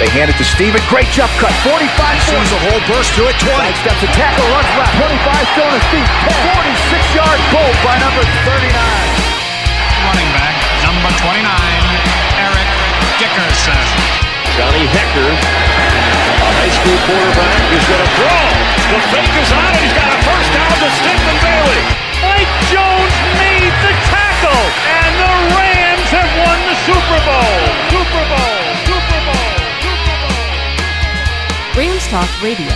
They hand it to Steven. Great jump cut. 45 Sees a hole, burst through it. 20. Side steps a tackle, runs left. 25 still on his feet. 46 yard goal by number 39. running back, number 29, Eric Dickerson. Johnny Hekker, a high school quarterback, is going to throw. The fake is on, and he's got a first down to Stephen Bailey. Mike Jones made the tackle, and the Rams have won the Super Bowl. Super Bowl. Talk Radio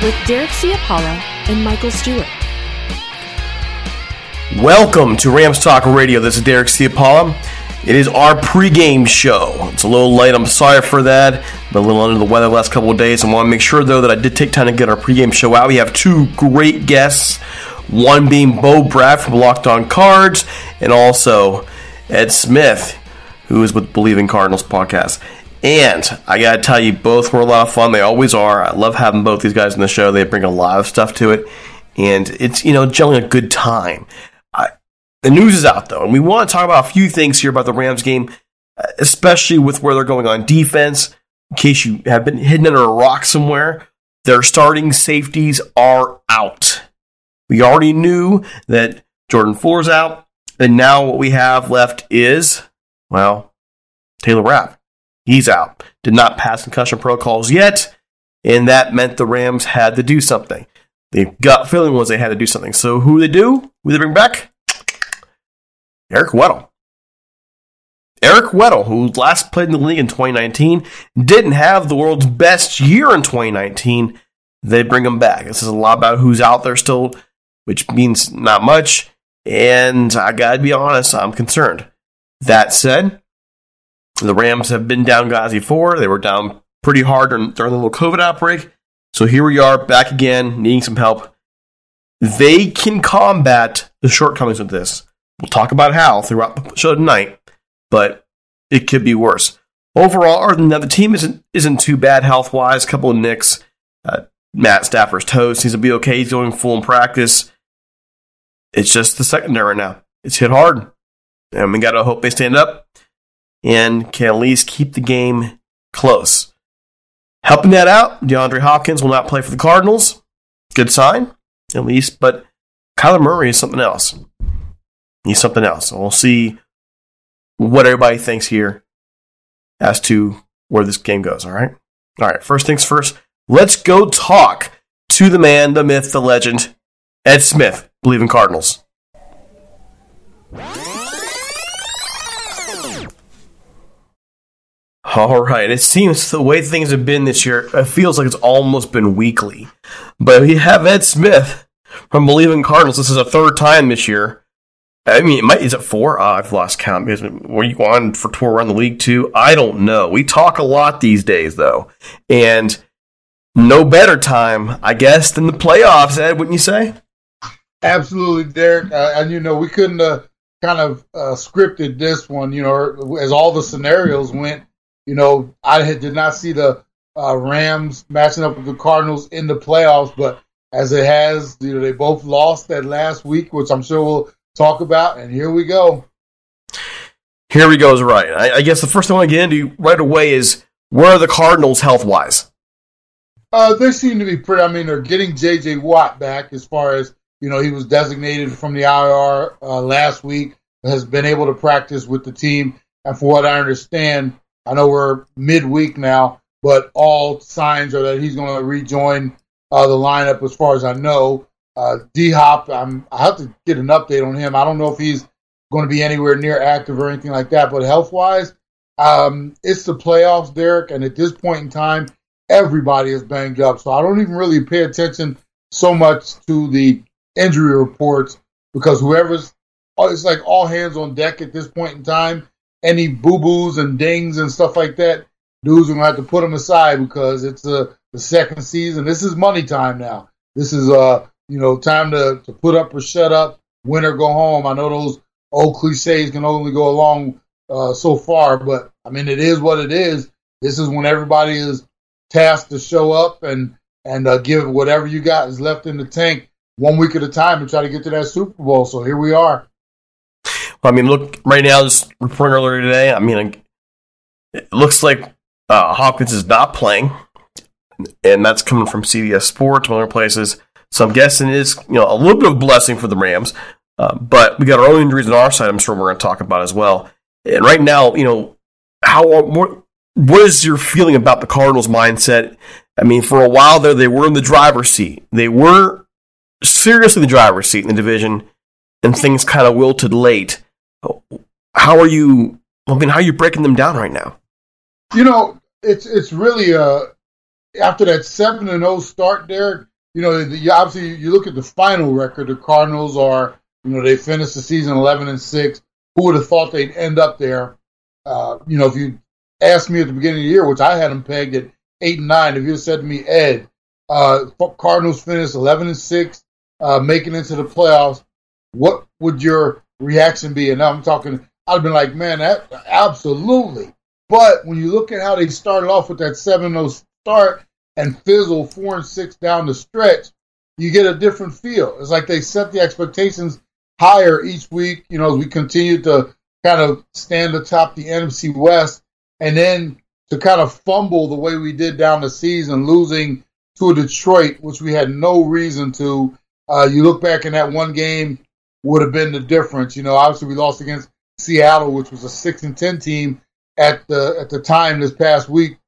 with Derek Ciapala and Michael Stewart. Welcome to Rams Talk Radio. This is Derek Ciapala. It is our pregame show. It's a little late. I'm sorry for that. Been a little under the weather the last couple of days. I want to make sure, though, that I did take time to get our pregame show out. We have two great guests. One being Bo Brack from Locked On Cards, and also Ed Smith, who is with Bleav in Cardinals podcast. And I gotta tell you, both were a lot of fun. They always are. I love having both these guys in the show. They bring a lot of stuff to it, and it's you know generally a good time. I, the news is out though, and we want to talk about a few things here about the Rams game, especially with where they're going on defense. In case you have been hidden under a rock somewhere, their starting safeties are out. We already knew that Jordan Fuller's out, and now what we have left is, well, Taylor Rapp. He's out. Did not pass concussion protocols yet, and that meant the Rams had to do something. The gut feeling was they had to do something. So who they do? Who they bring back? Eric Weddle. Eric Weddle, who last played in the league in 2019, didn't have the world's best year in 2019. They bring him back. This is a lot about who's out there still, which means not much. And I gotta be honest, I'm concerned. That said, the Rams have been down guys before. They were down pretty hard during, during the little COVID outbreak. So here we are back again, needing some help. They can combat the shortcomings of this. We'll talk about how throughout the show tonight, but it could be worse. Overall, other the team isn't isn't too bad health wise. A couple of nicks. Uh, Matt Stafford's toast. He's gonna be okay. He's going full in practice. It's just the secondary right now. It's hit hard, and we gotta hope they stand up and can at least keep the game close. Helping that out, DeAndre Hopkins will not play for the Cardinals. Good sign, at least. But Kyler Murray is something else. He's something else. We'll see what everybody thinks here as to where this game goes. All right. All right. First things first. Let's go talk to the man, the myth, the legend, Ed Smith, Bleav in Cardinals. All right. It seems the way things have been this year, it feels like it's almost been weekly. But we have Ed Smith from Bleav in Cardinals. This is a third time this year. I mean, it might, is it four? Uh, I've lost count. Were you on for tour around the league too? I don't know. We talk a lot these days, though, and no better time, I guess, than the playoffs. Ed, wouldn't you say? Absolutely, Derek. Uh, and you know, we couldn't have kind of uh, scripted this one. You know, as all the scenarios went. You know, I had, did not see the uh, Rams matching up with the Cardinals in the playoffs, but as it has, you know, they both lost that last week, which I'm sure we'll talk about. And here we go. Here we go is right. I, I guess the first thing I want to get into right away is where are the Cardinals health wise? Uh, they seem to be pretty. I mean, they're getting J.J. Watt back as far as you know. He was designated from the IR uh, last week. Has been able to practice with the team, and for what I understand, I know we're midweek now, but all signs are that he's going to rejoin uh, the lineup. As far as I know, uh, D Hop, I have to get an update on him. I don't know if he's going to be anywhere near active or anything like that. But health wise, um, it's the playoffs, Derek, and at this point in time, everybody is banged up. So I don't even really pay attention so much to the injury reports because whoever's it's like all hands on deck at this point in time. Any boo boos and dings and stuff like that, dudes are gonna have to put them aside because it's the the second season. This is money time now. This is uh you know time to to put up or shut up, win or go home. I know those old cliches can only go along uh, so far, but I mean it is what it is. This is when everybody is tasked to show up and and uh, give whatever you got is left in the tank one week at a time and try to get to that Super Bowl. So here we are. I mean, look right now. Just reporting earlier today. I mean, it looks like uh, Hopkins is not playing, and that's coming from CBS Sports and other places. So I'm guessing it is you know a little bit of blessing for the Rams, uh, but we got our own injuries on our side. I'm sure we're going to talk about as well. And right now, you know, how what, what is your feeling about the Cardinals' mindset? I mean, for a while there, they were in the driver's seat. They were seriously in the driver's seat in the division, and things kind of wilted late. How are you? I mean, how are you breaking them down right now? You know, it's it's really uh after that seven and zero start, Derek. You know, the, obviously you look at the final record. The Cardinals are, you know, they finished the season eleven and six. Who would have thought they'd end up there? Uh, you know, if you asked me at the beginning of the year, which I had them pegged at eight and nine, if you said to me, Ed, uh, Cardinals finished eleven and six, uh, making it into the playoffs, what would your reaction be? And now I'm talking, I'd have been like, man, that absolutely. But when you look at how they started off with that 7 0 start and fizzle 4 and 6 down the stretch, you get a different feel. It's like they set the expectations higher each week, you know, as we continue to kind of stand atop the NFC West. And then to kind of fumble the way we did down the season, losing to Detroit, which we had no reason to. Uh, you look back in that one game, would have been the difference. You know, obviously we lost against Seattle, which was a six and ten team at the at the time this past week.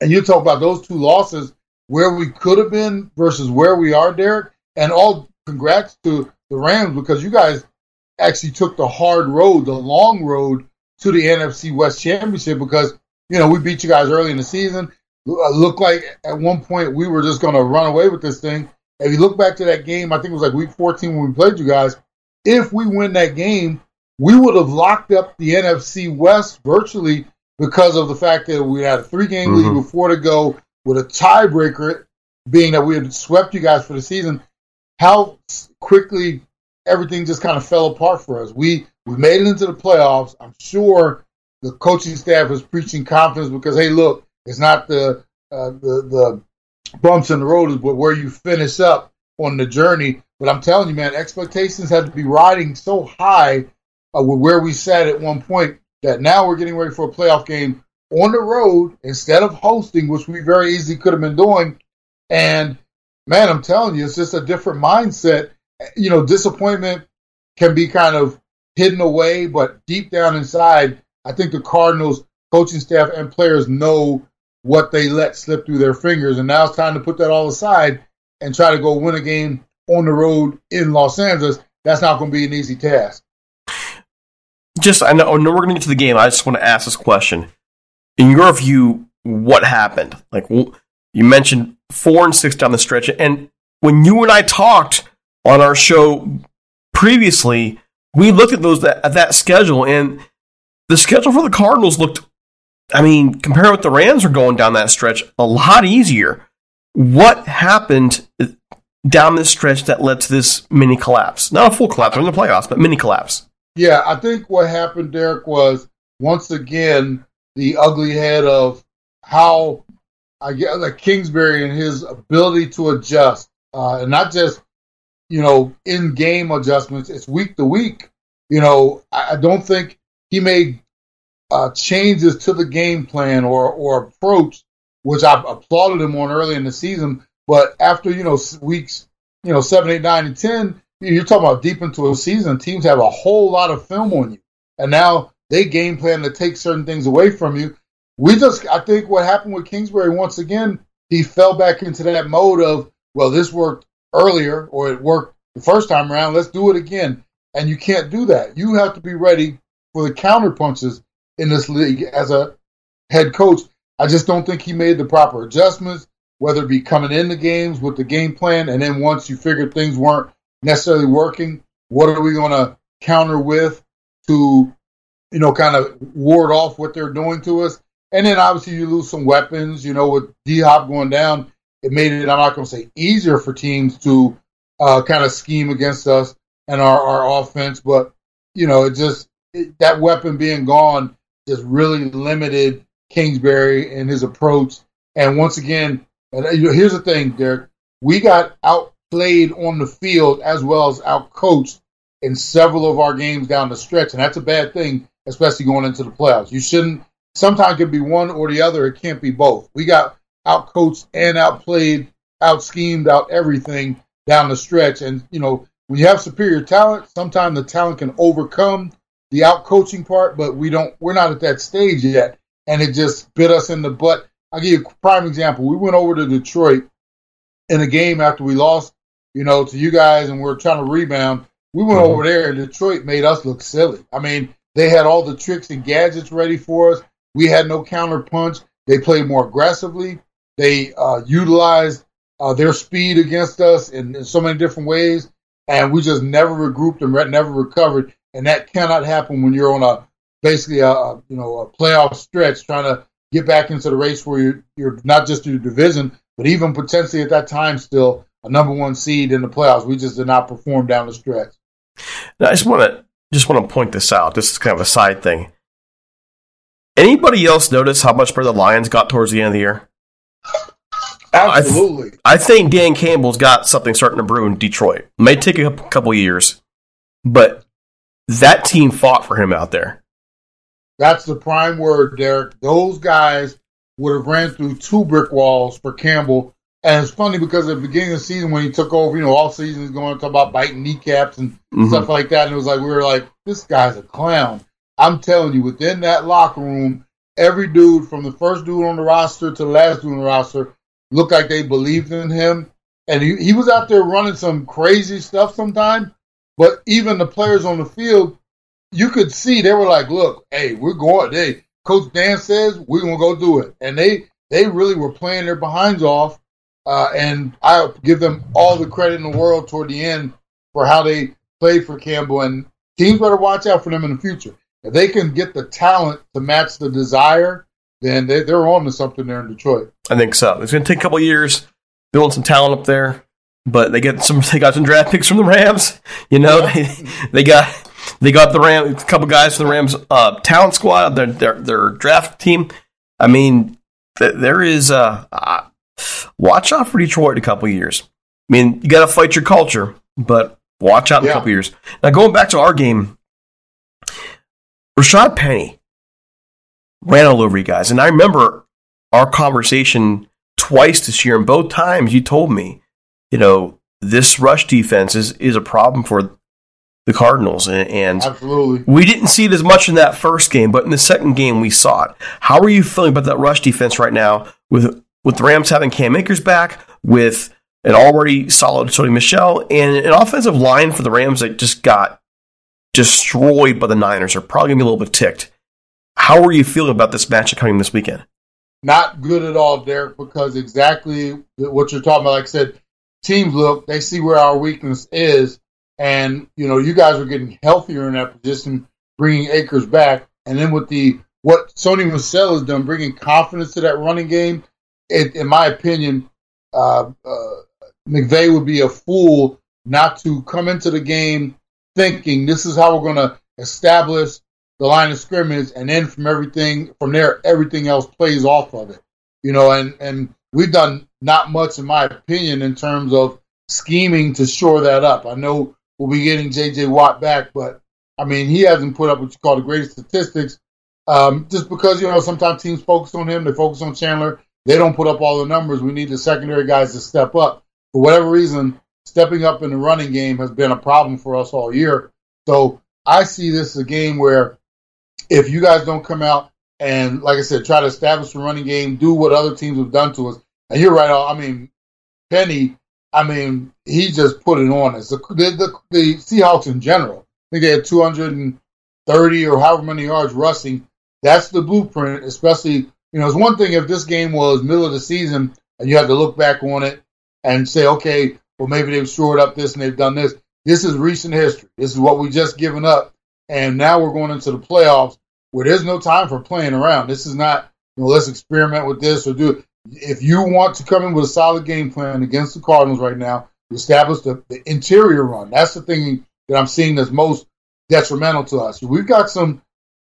And you talk about those two losses, where we could have been versus where we are, Derek. And all congrats to the Rams because you guys actually took the hard road, the long road to the NFC West Championship because you know we beat you guys early in the season. Uh, looked like at one point we were just going to run away with this thing. If you look back to that game, I think it was like week 14 when we played you guys. If we win that game, we would have locked up the NFC West virtually because of the fact that we had a three game mm-hmm. lead before to go with a tiebreaker, being that we had swept you guys for the season. How quickly everything just kind of fell apart for us. We we made it into the playoffs. I'm sure the coaching staff was preaching confidence because hey, look, it's not the uh, the the bumps in the road, but where you finish up on the journey. But I'm telling you, man, expectations have to be riding so high uh, where we sat at one point that now we're getting ready for a playoff game on the road instead of hosting, which we very easily could have been doing. And man, I'm telling you, it's just a different mindset. You know, disappointment can be kind of hidden away, but deep down inside, I think the Cardinals coaching staff and players know what they let slip through their fingers. And now it's time to put that all aside and try to go win a game on the road in Los Angeles. That's not going to be an easy task. Just, I know, oh, I know we're to get to the game. I just want to ask this question. In your view, what happened? Like, you mentioned four and six down the stretch. And when you and I talked on our show previously, we looked at those at that schedule, and the schedule for the Cardinals looked. I mean, compared with the Rams are going down that stretch, a lot easier. What happened uh, down this stretch that led to this mini collapse? Not a full collapse, in the playoffs, but mini collapse. Yeah, I think what happened, Derek, was once again the ugly head of how I guess like Kingsbury and his ability to adjust, uh, and not just you know in game adjustments. It's week to week. You know, I, I don't think he made uh, changes to the game plan or or approach, which I applauded him on early in the season. But after you know weeks, you know seven, eight, nine, and ten, you're talking about deep into a season. Teams have a whole lot of film on you, and now they game plan to take certain things away from you. We just, I think, what happened with Kingsbury once again, he fell back into that mode of, well, this worked earlier or it worked the first time around. Let's do it again. And you can't do that. You have to be ready for the counter punches in this league as a head coach. I just don't think he made the proper adjustments, whether it be coming in the games with the game plan, and then once you figured things weren't necessarily working, what are we going to counter with to you know, kind of ward off what they're doing to us. And then obviously you lose some weapons. You know, with D Hop going down, it made it. I'm not going to say easier for teams to uh, kind of scheme against us and our, our offense, but you know, it just it, that weapon being gone just really limited Kingsbury and his approach. And once again, and uh, here's the thing, Derek, we got outplayed on the field as well as outcoached in several of our games down the stretch, and that's a bad thing especially going into the playoffs. You shouldn't. Sometimes it can be one or the other. It can't be both. We got outcoached and outplayed, out schemed, out everything down the stretch. And you know, when you have superior talent, sometimes the talent can overcome the outcoaching part, but we don't. We're not at that stage yet, and it just bit us in the butt. I'll give you a prime example. We went over to Detroit in a game after we lost, you know, to you guys, and we are trying to rebound. We went mm-hmm. over there, and Detroit made us look silly. I mean, they had all the tricks and gadgets ready for us. We had no counter punch. They played more aggressively. They uh, utilized uh, their speed against us in, in, so many different ways, and we just never regrouped and re- never recovered. And that cannot happen when you're on a basically a, a you know a playoff stretch trying to get back into the race where you're, you're not just in the division, but even potentially at that time still a number one seed in the playoffs. We just did not perform down the stretch. Now, I just want to just want to point this out. This is kind of a side thing. Anybody else notice how much better the Lions got towards the end of the year? Absolutely. I, th- I think Dan Campbell's got something starting to brew in Detroit. It may take a couple years, but that team fought for him out there. That's the prime word, Derek. Those guys would have ran through two brick walls for Campbell and it's funny because at the beginning of the season when he took over, you know, all season he's going to talk about biting kneecaps and mm-hmm. stuff like that. And it was like we were like, this guy's a clown. I'm telling you, within that locker room, every dude from the first dude on the roster to the last dude on the roster looked like they believed in him. And he, he was out there running some crazy stuff sometimes. But even the players on the field, you could see they were like, look, hey, we're going. Hey, Coach Dan says we're gonna go do it. And they they really were playing their behinds off uh, and I give them all the credit in the world toward the end for how they played for Campbell. And teams better watch out for them in the future. If they can get the talent to match the desire, then they, they're on to something there in Detroit. I think so. It's going to take a couple years building some talent up there, but they get some. They got some draft picks from the Rams. You know, they they got they got the Ram a couple guys from the Rams uh, talent squad, their, their their draft team. I mean, there is uh, watch out for Detroit in a couple years. I mean, you got to fight your culture, but watch out in yeah. a couple years. Now, going back to our game, Rashad Penny ran all over you guys. And I remember our conversation twice this year, and both times you told me, you know, this rush defense is, is a problem for the Cardinals. And, and Absolutely. we didn't see it as much in that first game, but in the second game, we saw it. How are you feeling about that rush defense right now with with the Rams having Cam Akers back, with an already solid Sony Michel, and an offensive line for the Rams that just got destroyed by the Niners are probably going to be a little bit ticked. How are you feeling about this matchup coming this weekend? Not good at all, Derek, because exactly what you're talking about. Like I said, teams look, they see where our weakness is, And you know, you guys are getting healthier in that position, bringing Akers back, and then with the what Sony Michel has done, bringing confidence to that running game. It, in my opinion, uh, uh, would be a fool not to come into the game thinking this is how we're going to establish the line of scrimmage, and then from everything from there, everything else plays off of it. You know, and and we've done not much, in my opinion, in terms of scheming to shore that up. I know we'll be getting J.J. Watt back, but I mean, he hasn't put up what you call the greatest statistics. Um, just because you know sometimes teams focus on him, they focus on Chandler. They don't put up all the numbers. We need the secondary guys to step up. For whatever reason, stepping up in the running game has been a problem for us all year. So I see this as a game where if you guys don't come out and, like I said, try to establish a running game, do what other teams have done to us. And you're right. I mean, Penny, I mean, he just put it on us. The, the, the Seahawks in general, I think they had 230 or however many yards rushing. That's the blueprint, especially, you know, it's one thing if this game was middle of the season and you had to look back on it and say, okay, well, maybe they've shored up this and they've done this. This is recent history. This is what we just given up. And now we're going into the playoffs where there's no time for playing around. This is not, you know, let's experiment with this or do it. If you want to come in with a solid game plan against the Cardinals right now, establish the, the interior run. That's the thing that I'm seeing that's most detrimental to us. We've got some,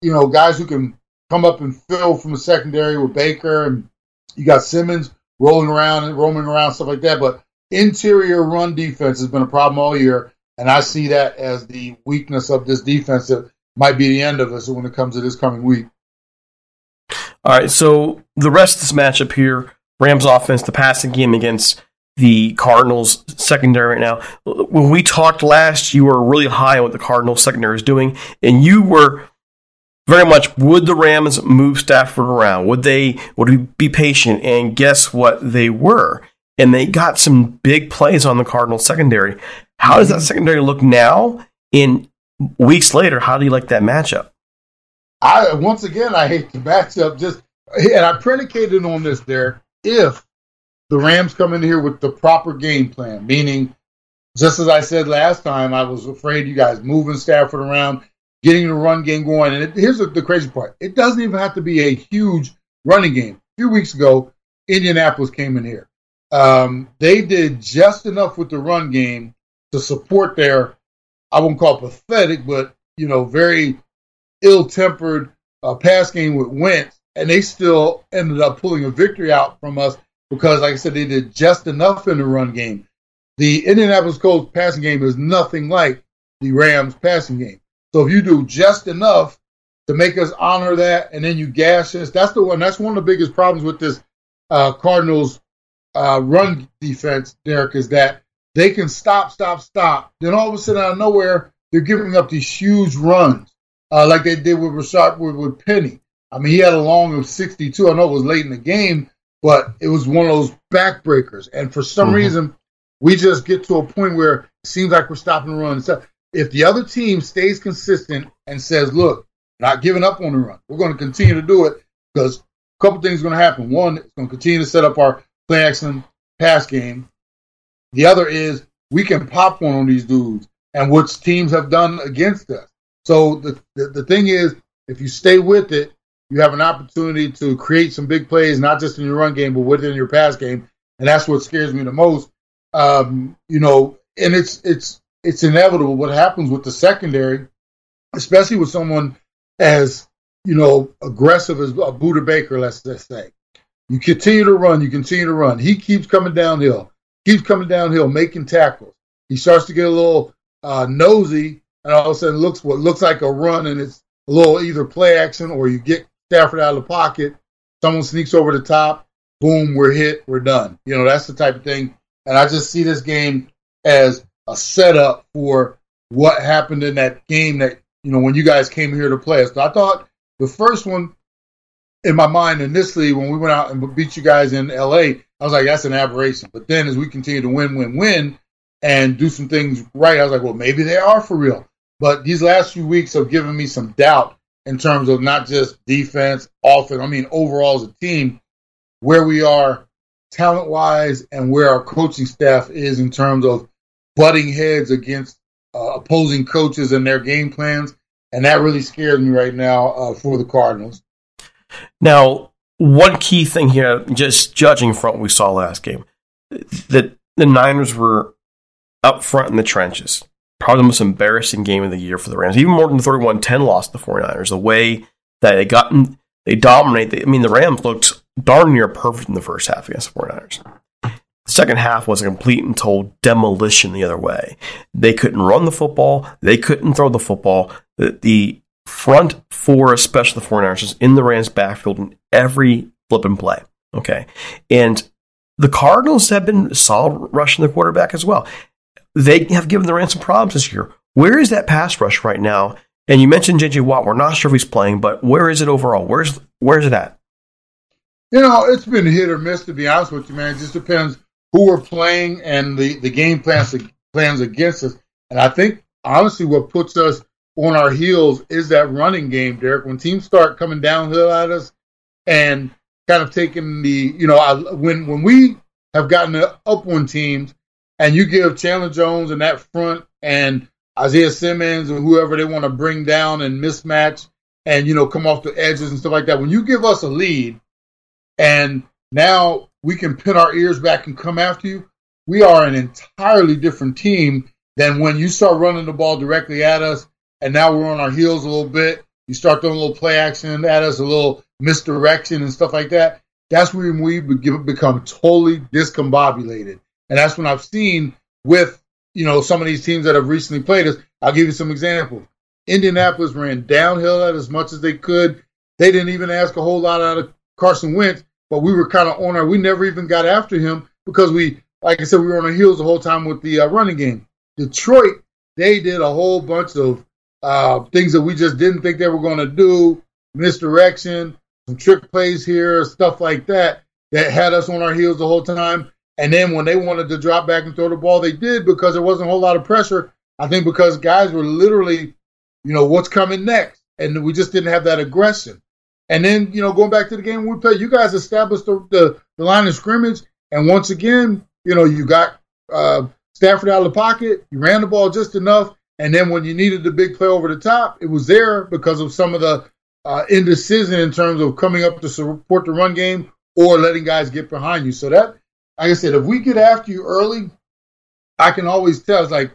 you know, guys who can come up and fill from the secondary with Baker, and you got Simmons rolling around and roaming around stuff like that. But interior run defense has been a problem all year, and I see that as the weakness of this defense that might be the end of us when it comes to this coming week. All right, so the rest of this matchup here, Rams offense, the passing game against the Cardinals secondary right now. When we talked last, you were really high on what the Cardinals secondary is doing, and you were very much would the Rams move Stafford around? Would they would be patient? And guess what they were? And they got some big plays on the Cardinals secondary. How does that secondary look now? In weeks later, how do you like that matchup? I once again I hate the matchup just and I predicated on this there. If the Rams come in here with the proper game plan, meaning, just as I said last time, I was afraid you guys moving Stafford around, getting the run game going. And it, here's the, the crazy part: it doesn't even have to be a huge running game. A few weeks ago, Indianapolis came in here. Um, they did just enough with the run game to support their, I won't call it pathetic, but you know, very ill-tempered uh, pass game with Wentz, and they still ended up pulling a victory out from us because, like I said, they did just enough in the run game. The Indianapolis Colts passing game is nothing like the Rams passing game. So if you do just enough to make us honor that, and then you gash us, that's the one. That's one of the biggest problems with this uh, Cardinals uh, run defense, Derek, is that they can stop, stop, stop. Then all of a sudden, out of nowhere, they're giving up these huge runs, uh, like they did with Rashad with, with Penny. I mean, he had a long of 62. I know it was late in the game, but it was one of those backbreakers. And for some mm-hmm. reason, we just get to a point where it seems like we're stopping the run. So if the other team stays consistent and says, look, not giving up on the run, we're going to continue to do it because a couple things are going to happen. One, it's going to continue to set up our play action pass game. The other is we can pop one on these dudes, and which teams have done against us. So the, the, the thing is, if you stay with it, you have an opportunity to create some big plays, not just in your run game, but within your pass game. And that's what scares me the most. Um, you know, and it's it's it's inevitable what happens with the secondary, especially with someone as you know aggressive as uh, Budda Baker. Let's just say you continue to run, you continue to run. He keeps coming downhill, keeps coming downhill, making tackles. He starts to get a little uh, nosy, and all of a sudden looks what looks like a run, and it's a little either play action or you get Stafford out of the pocket. Someone sneaks over the top. Boom, we're hit. We're done. You know, that's the type of thing. And I just see this game as a setup for what happened in that game that, you know, when you guys came here to play us. So I thought the first one in my mind initially when we went out and beat you guys in LA, I was like, that's an aberration. But then as we continue to win, win, win and do some things right, I was like, well, maybe they are for real. But these last few weeks have given me some doubt in terms of not just defense, offense. I mean, overall as a team, where we are talent wise and where our coaching staff is in terms of butting heads against uh, opposing coaches and their game plans, and that really scares me right now uh, for the Cardinals. Now, one key thing here, just judging from what we saw last game, that the Niners were up front in the trenches. Probably the most embarrassing game of the year for the Rams. Even more than the 31 10 loss to the 49ers. The way that they got, they dominate. I mean, the Rams looked darn near perfect in the first half against the 49ers. The second half was a complete and total demolition the other way. They couldn't run the football. They couldn't throw the football. The, the front four, especially the 49ers, was in the Rams' backfield in every flipping play. Okay. And the Cardinals have been solid rushing the quarterback as well. They have given the Rams some problems this year. Where is that pass rush right now? And you mentioned JJ Watt. We're not sure if he's playing, but where is it overall? Where's where's it at? You know, it's been hit or miss to be honest with you, man. It just depends who we're playing and the, the game plans plans against us. And I think honestly what puts us on our heels is that running game, Derek. When teams start coming downhill at us and kind of taking the, you know, I, when when we have gotten up on teams and you give Chandler Jones and that front and Isaiah Simmons and whoever they want to bring down and mismatch and you know come off the edges and stuff like that. When you give us a lead and now we can pin our ears back and come after you, we are an entirely different team than when you start running the ball directly at us and now we're on our heels a little bit. You start throwing a little play action at us, a little misdirection and stuff like that. That's when we become totally discombobulated. And that's when I've seen with, you know, some of these teams that have recently played us. I'll give you some examples. Indianapolis ran downhill at as much as they could. They didn't even ask a whole lot out of Carson Wentz, but we were kind of on our, we never even got after him because we, like I said, we were on our heels the whole time with the uh, running game. Detroit, they did a whole bunch of uh, things that we just didn't think they were going to do, misdirection, some trick plays here, stuff like that, that had us on our heels the whole time. And then when they wanted to drop back and throw the ball, they did because there wasn't a whole lot of pressure. I think because guys were literally, you know, what's coming next. And we just didn't have that aggression. And then, you know, going back to the game we played, you guys established the, the, the line of scrimmage. And once again, you know, you got uh, Stafford out of the pocket. You ran the ball just enough. And then when you needed the big play over the top, it was there because of some of the uh, indecision in terms of coming up to support the run game or letting guys get behind you. So that, like I said, if we get after you early, I can always tell. It's like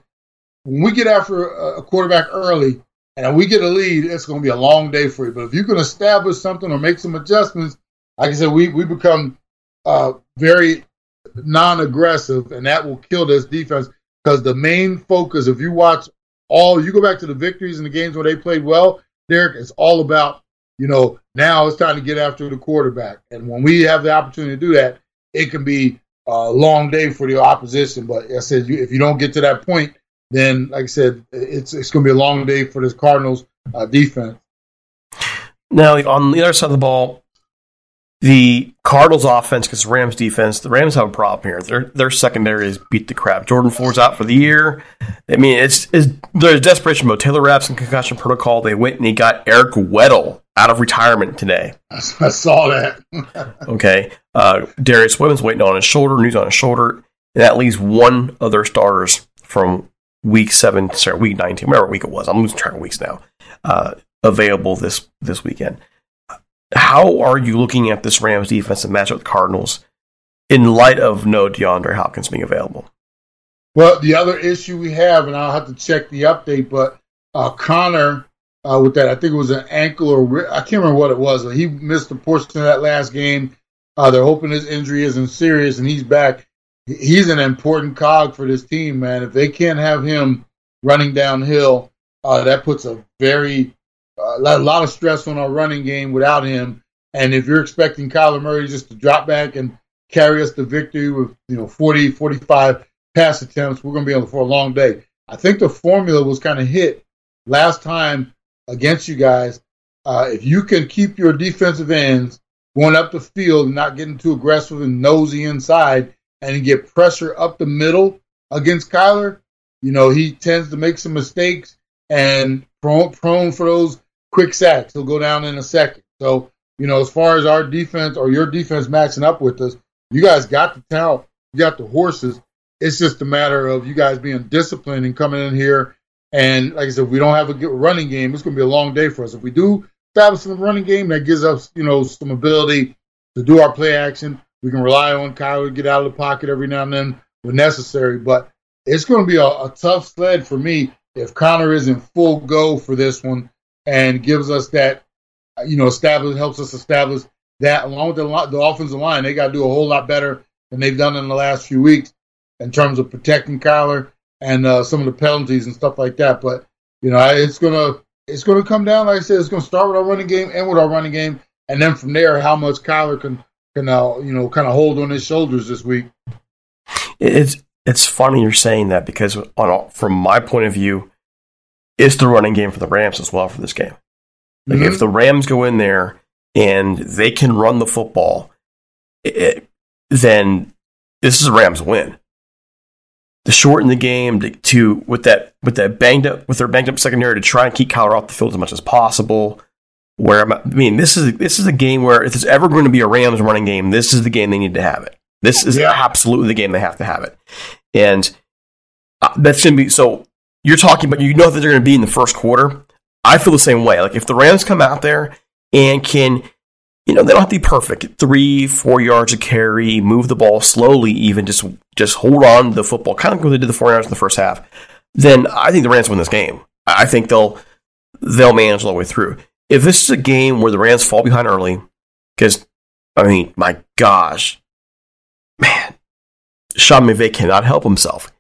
when we get after a quarterback early and we get a lead, it's going to be a long day for you. But if you can establish something or make some adjustments, like I said, we we become uh, very non-aggressive, and that will kill this defense because the main focus, if you watch all you go back to the victories and the games where they played well, Derek, it's all about, you know, now it's time to get after the quarterback. And when we have the opportunity to do that, it can be a long day for the opposition. But I said, if you don't get to that point, then, like I said, it's it's going to be a long day for this Cardinals uh, defense. Now, on the other side of the ball, the Cardinals offense against Rams defense, the Rams have a problem here. Their their secondary is beat the crap. Jordan Ford's out for the year. I mean, it's, it's there's desperation mode. Taylor Rapp's in concussion protocol. They went and he got Eric Weddle out of retirement today. I saw that. okay. Uh, Darious Williams waiting on his shoulder, news on his shoulder, and that leaves one of their starters from week seven, sorry, week nineteen, whatever week it was. I'm losing track of weeks now. Uh, available this this weekend how are you looking at this Rams defensive matchup with Cardinals in light of no DeAndre Hopkins being available? Well, the other issue we have, and I'll have to check the update, but uh, Conner uh, with that, I think it was an ankle or I can't remember what it was. He missed a portion of that last game. Uh, they're hoping his injury isn't serious and he's back. He's an important cog for this team, man. If they can't have him running downhill, uh, that puts a very a lot of stress on our running game without him. And if you're expecting Kyler Murray just to drop back and carry us to victory with you know 40, 45 pass attempts, we're going to be on for a long day. I think the formula was kind of hit last time against you guys. Uh, if you can keep your defensive ends going up the field and not getting too aggressive and nosy inside, and get pressure up the middle against Kyler, you know he tends to make some mistakes and prone, prone for those quick sacks. He'll go down in a second. So, you know, as far as our defense or your defense matching up with us, you guys got the talent, you got the horses. It's just a matter of you guys being disciplined and coming in here And like I said, we don't have a good running game, it's going to be a long day for us. If we do establish a running game, that gives us, you know, some ability to do our play action. We can rely on Kyler to get out of the pocket every now and then when necessary. But it's going to be a, a tough sled for me if Conner is in full go for this one and gives us that, you know, establish helps us establish that along with the, the offensive line. They got to do a whole lot better than they've done in the last few weeks in terms of protecting Kyler and uh, some of the penalties and stuff like that. But you know, it's gonna it's gonna come down. Like I said, it's gonna start with our running game and with our running game, and then from there, how much Kyler can can now you know kind of hold on his shoulders this week. It's it's funny you're saying that because on from my point of view, it's the running game for the Rams as well for this game. Like mm-hmm. if the Rams go in there and they can run the football, it, then this is a Rams win to shorten the game to, to, with that with that banged up with their banged up secondary to try and keep Kyler off the field as much as possible. Where I'm, I mean, this is this is a game where if there's ever going to be a Rams running game, this is the game they need to have it. This is yeah. absolutely the game they have to have it, and uh, that's going to be so. You're talking, but you know that they're going to be in the first quarter. I feel the same way. Like if the Rams come out there and can you know, they don't have to be perfect. Three, four yards of carry, move the ball slowly, even just just hold on to the football, kind of like they did the four yards in the first half. Then I think the Rams win this game. I think they'll they'll manage all the way through. If this is a game where the Rams fall behind early, because I mean, my gosh, man, Sean McVay cannot help himself.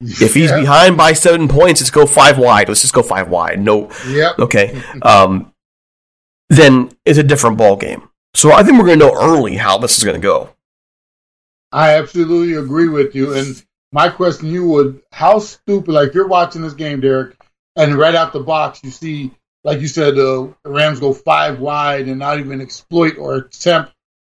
If he's yeah. behind by seven points, let's go five wide. Let's just go five wide. No, yep. okay. Um, then it's a different ball game. So I think we're going to know early how this is going to go. I absolutely agree with you. And my question to you would, how stupid, like you're watching this game, Derek, and right out the box, you see, like you said, the Rams go five wide and not even exploit or attempt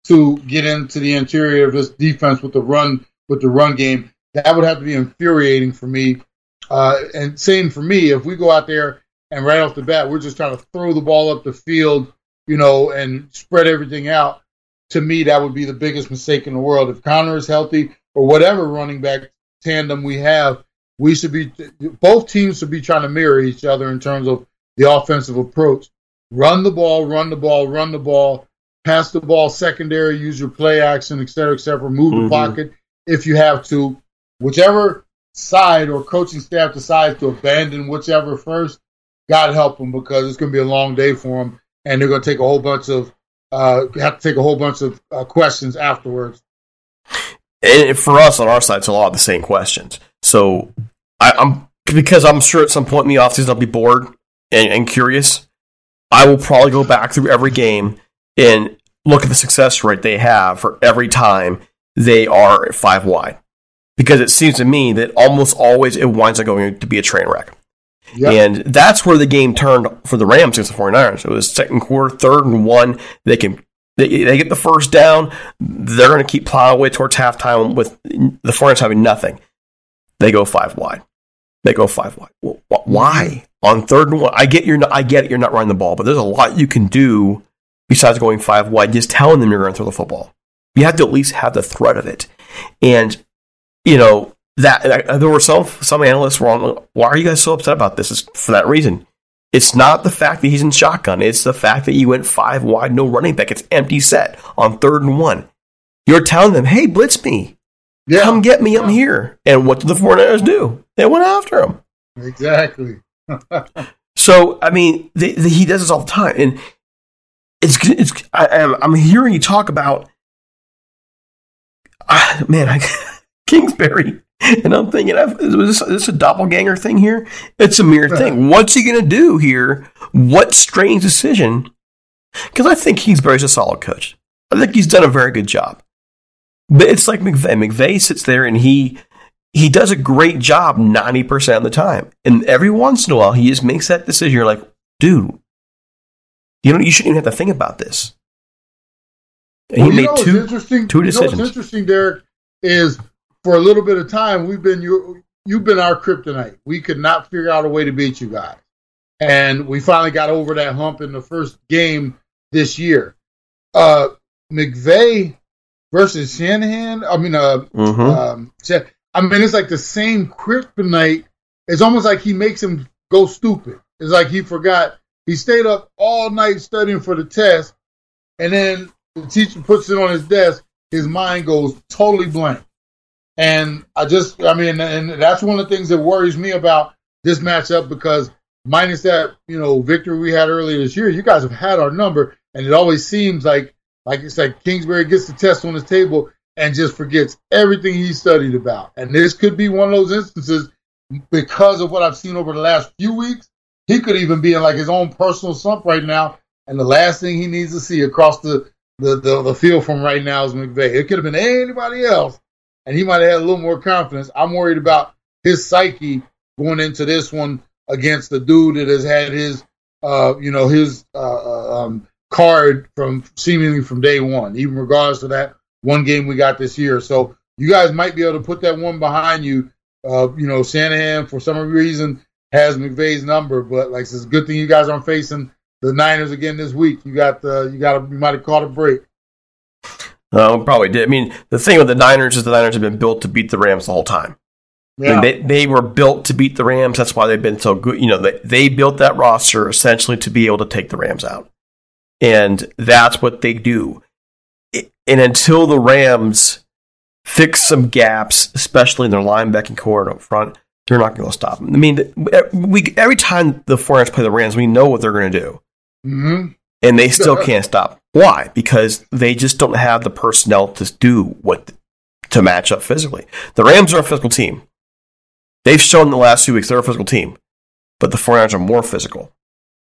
to get into the interior of this defense with the run with the run game. That would have to be infuriating for me. Uh, and same for me, if we go out there and right off the bat, we're just trying to throw the ball up the field you know, and spread everything out, to me, that would be the biggest mistake in the world. If Conner is healthy or whatever running back tandem we have, we should be, both teams should be trying to mirror each other in terms of the offensive approach. Run the ball, run the ball, run the ball, pass the ball secondary, use your play action, et cetera, et cetera. Move mm-hmm. the pocket if you have to. Whichever side or coaching staff decides to abandon whichever first, God help them because it's going to be a long day for them and they're going to take a whole bunch of uh, have to take a whole bunch of uh, questions afterwards. And for us on our side, it's a lot of the same questions. So I, am because I'm sure at some point in the offseason I'll be bored and, and curious. I will probably go back through every game and look at the success rate they have for every time they are five wide. Because it seems to me that almost always it winds up going to be a train wreck. Yep. And that's where the game turned for the Rams against the 49ers. It was second quarter, third and one. They can they, they get the first down. They're going to keep plowing away towards halftime with the 49ers having nothing. They go five wide. They go five wide. Why on third and one? I get you're not, I get it. You're not running the ball, but there's a lot you can do besides going five wide. Just telling them you're going to throw the football. You have to at least have the threat of it. And you know that there were some some analysts were on. Why are you guys so upset about this? It's for that reason. It's not the fact that he's in shotgun. It's the fact that you went five wide, no running back. It's empty set on third and one. You're telling them, "Hey, blitz me, yeah. come get me. I'm here." And what did the 49ers do? They went after him. Exactly. so I mean, they, they, he does this all the time, and it's it's. I, am hearing you talk about. Uh, man, I, Kingsbury and I'm thinking, is this, is this a doppelganger thing here? It's a mere thing. What's he going to do here? What strange decision? Because I think Kingsbury's a solid coach. I think he's done a very good job. But it's like McVay. McVay sits there and he he does a great job 90% of the time. And every once in a while, he just makes that decision. You're like, dude, you know, you shouldn't even have to think about this. And well, he made two, interesting, two decisions. You know what's interesting, Derek, is for a little bit of time, we've been you you've been our kryptonite. We could not figure out a way to beat you guys, and we finally got over that hump in the first game this year. Uh, McVay versus Shanahan. I mean, uh, mm-hmm. um, I mean, it's like the same kryptonite. It's almost like he makes him go stupid. It's like he forgot. He stayed up all night studying for the test, and then the teacher puts it on his desk. His mind goes totally blank. And I just, I mean, and that's one of the things that worries me about this matchup because minus that, you know, victory we had earlier this year, you guys have had our number, and it always seems like, like it's like Kingsbury gets the test on his table and just forgets everything he studied about. And this could be one of those instances because of what I've seen over the last few weeks. He could even be in like his own personal slump right now, and the last thing he needs to see across the the, the, the field from right now is McVay. It could have been anybody else, and he might have had a little more confidence. I'm worried about his psyche going into this one against the dude that has had his, uh, you know, his uh, uh, um, card from seemingly from day one, even regardless of that one game we got this year. So you guys might be able to put that one behind you. Uh, you know, Shanahan for some reason has McVay's number, but like it's a good thing you guys aren't facing the Niners again this week. You got the you got a, you might have caught a break. No, probably did. I mean, the thing with the Niners is the Niners have been built to beat the Rams the whole time. Yeah. I mean, they, they were built to beat the Rams. That's why they've been so good. You know, they, they built that roster essentially to be able to take the Rams out. And that's what they do. And until the Rams fix some gaps, especially in their linebacking corps and up front, they're not going to stop them. I mean, we every time the 49ers play the Rams, we know what they're going to do. Mm-hmm. And they still can't stop. Why? Because they just don't have the personnel to do what to match up physically. The Rams are a physical team. They've shown the last two weeks they're a physical team, but the 49ers are more physical.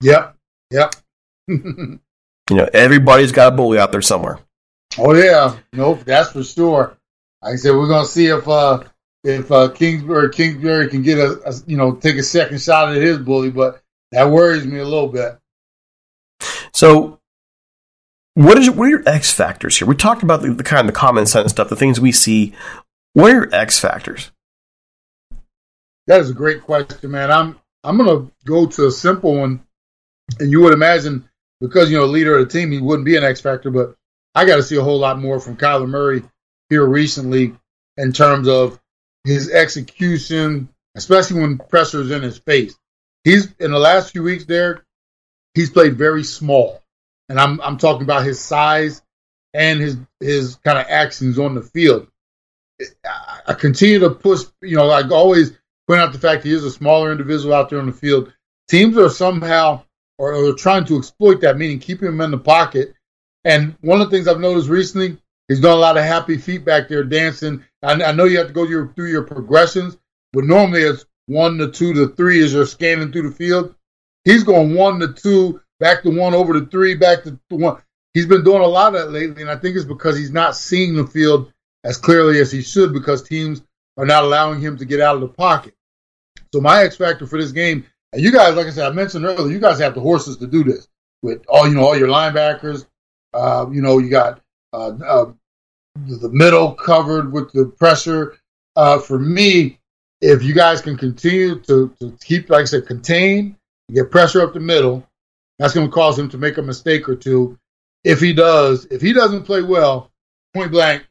Yep. Yep. you know, everybody's got a bully out there somewhere. Oh yeah, nope, that's for sure. Like I said, we're gonna see if uh if uh Kingsbury Kingsbury can get a, a you know take a second shot at his bully, but that worries me a little bit. So, what is what are your X factors here? We talked about the, the kind of the common sense stuff, the things we see. What are your X factors? That is a great question, man. I'm I'm gonna go to a simple one, and you would imagine because you know a leader of the team, he wouldn't be an X factor, but I got to see a whole lot more from Kyler Murray here recently in terms of his execution, especially when pressure is in his face. He's in the last few weeks there, he's played very small, and I'm I'm talking about his size and his his kind of actions on the field. I, continue to push, you know, I always point out the fact he is a smaller individual out there on the field. Teams are somehow or, or trying to exploit that, meaning keeping him in the pocket and one of the things I've noticed recently, he's done a lot of happy feet back there dancing. I, I know you have to go your, through your progressions, but normally it's one to two to three as you're scanning through the field. He's going one to two, back to one, over to three, back to one. He's been doing a lot of that lately, and I think it's because he's not seeing the field as clearly as he should because teams are not allowing him to get out of the pocket. So my X factor for this game, you guys, like I said, I mentioned earlier, you guys have the horses to do this with all you know, all your linebackers, uh, you know, you got uh, uh, the middle covered with the pressure. Uh, for me, if you guys can continue to, to keep, like I said, contain, get pressure up the middle, that's going to cause him to make a mistake or two. If he does, if he doesn't play well, point blank,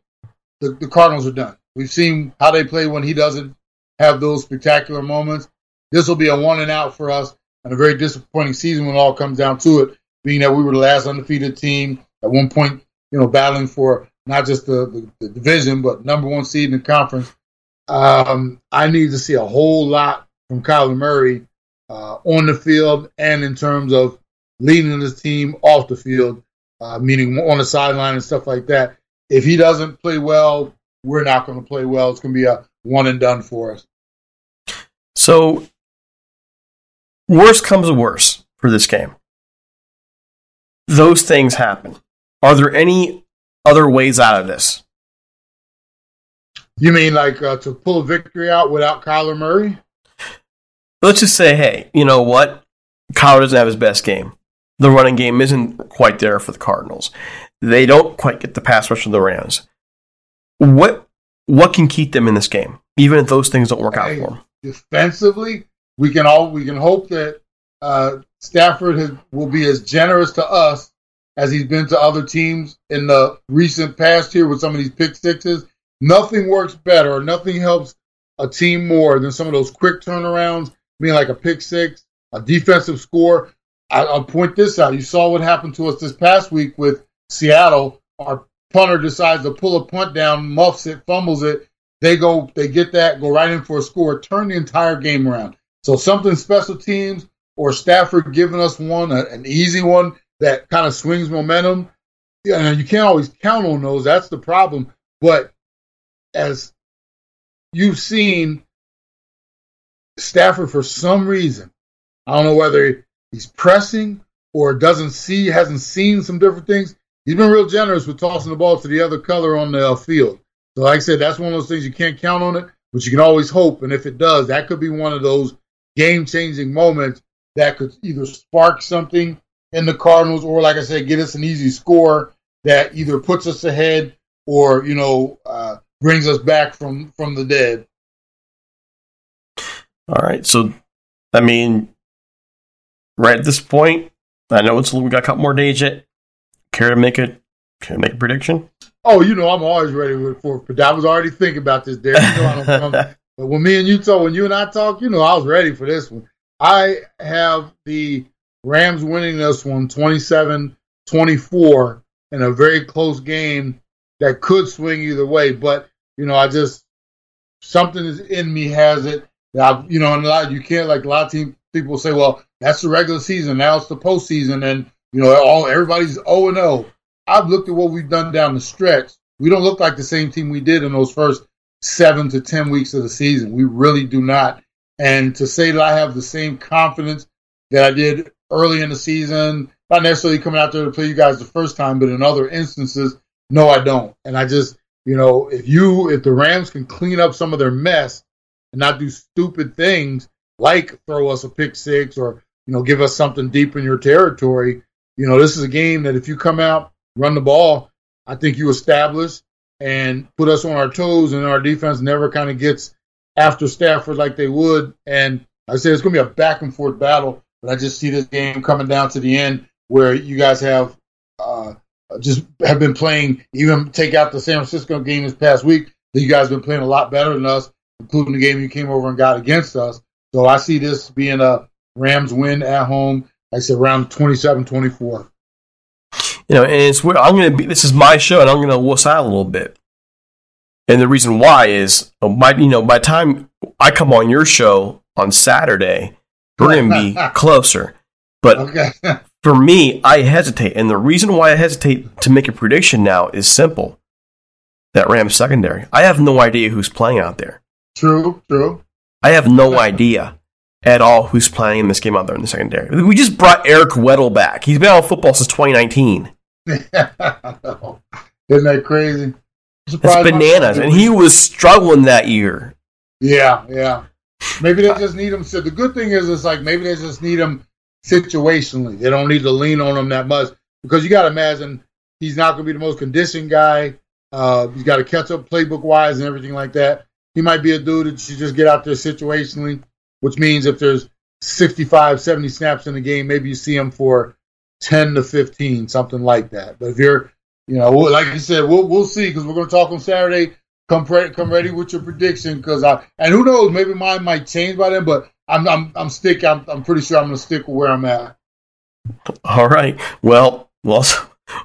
the, the Cardinals are done. We've seen how they play when he doesn't have those spectacular moments. This will be a one and out for us and a very disappointing season when it all comes down to it, being that we were the last undefeated team at one point, you know, battling for not just the, the, the division, but number one seed in the conference. Um, I need to see a whole lot from Kyler Murray uh, on the field and in terms of leading his team off the field, uh, meaning on the sideline and stuff like that. If he doesn't play well, we're not going to play well. It's going to be a one and done for us. So, worst comes to worst for this game. Those things happen. Are there any other ways out of this? You mean like uh, to pull a victory out without Kyler Murray? Let's just say, hey, you know what? Kyler doesn't have his best game. The running game isn't quite there for the Cardinals. They don't quite get the pass rush of the Rams. What what can keep them in this game, even if those things don't work out for them? Defensively, we can all we can hope that uh, Stafford has, will be as generous to us as he's been to other teams in the recent past here with some of these pick sixes. Nothing works better or nothing helps a team more than some of those quick turnarounds, being like a pick six a defensive score. I, will point this out. You saw what happened to us this past week with Seattle. Our punter decides to pull a punt down, muffs it, fumbles it. They go, they get that, go right in for a score, turn the entire game around. So something special teams or Stafford giving us one, a, an easy one that kind of swings momentum. Yeah, you can't always count on those. That's the problem. But as you've seen, Stafford for some reason, I don't know whether he's pressing or doesn't see, hasn't seen some different things. He's been real generous with tossing the ball to the other color on the uh, field. So, like I said, that's one of those things you can't count on it, but you can always hope. And if it does, that could be one of those game changing moments that could either spark something in the Cardinals or, like I said, get us an easy score that either puts us ahead or, you know, uh, brings us back from, from the dead. All right. So, I mean, right at this point, I know it's we got a couple more days yet. Care to make it? Care to make a prediction? Oh, you know, I'm always ready for. I was already thinking about this, Derek. You know, but when me and you talk, when you and I talk, you know, I was ready for this one. I have the Rams winning this one 27 24 in a very close game that could swing either way. But, you know, I just, something is in me has it. I, you know, and a lot, you can't, like a lot of team, people say, well, that's the regular season. Now it's the postseason. And, you know, all everybody's 0 and 0. I've looked at what we've done down the stretch. We don't look like the same team we did in those first seven to 10 weeks of the season. We really do not. And to say that I have the same confidence that I did early in the season, not necessarily coming out there to play you guys the first time, but in other instances, no, I don't. And I just, you know, if you, if the Rams can clean up some of their mess and not do stupid things like throw us a pick six or, you know, give us something deep in your territory, you know, this is a game that if you come out, run the ball, I think you establish and put us on our toes and our defense never kind of gets after Stafford like they would. And I say it's going to be a back and forth battle, but I just see this game coming down to the end where you guys have uh, just have been playing. Even take out the San Francisco game this past week, that you guys have been playing a lot better than us, including the game you came over and got against us. So I see this being a Rams win at home. I said around 27-24. You know, and it's where I'm going to be. This is my show, and I'm going to wuss out a little bit. And the reason why is, uh, by you know, by the time I come on your show on Saturday, we're going to be closer. But okay. for me, I hesitate, and the reason why I hesitate to make a prediction now is simple. That Rams secondary, I have no idea who's playing out there. True, true. I have no idea at all who's playing in this game out there in the secondary. We just brought Eric Weddle back. He's been on football since 2019. Isn't that crazy? That's bananas. And he was struggling that year. Yeah, yeah. Maybe they just need him. So the good thing is, it's like maybe they just need him situationally. They don't need to lean on him that much because you got to imagine he's not going to be the most conditioned guy. Uh, he's got to catch up playbook wise and everything like that. He might be a dude that should just get out there situationally, which means if there's 65, 70 snaps in the game, maybe you see him for 10 to 15, something like that. But if you're you know, like you said, we'll we'll see because we're going to talk on Saturday. Come pre- come ready with your prediction because I and who knows, maybe mine might change by then. But I'm I'm I'm stick. I'm I'm pretty sure I'm going to stick with where I'm at. All right. Well, well.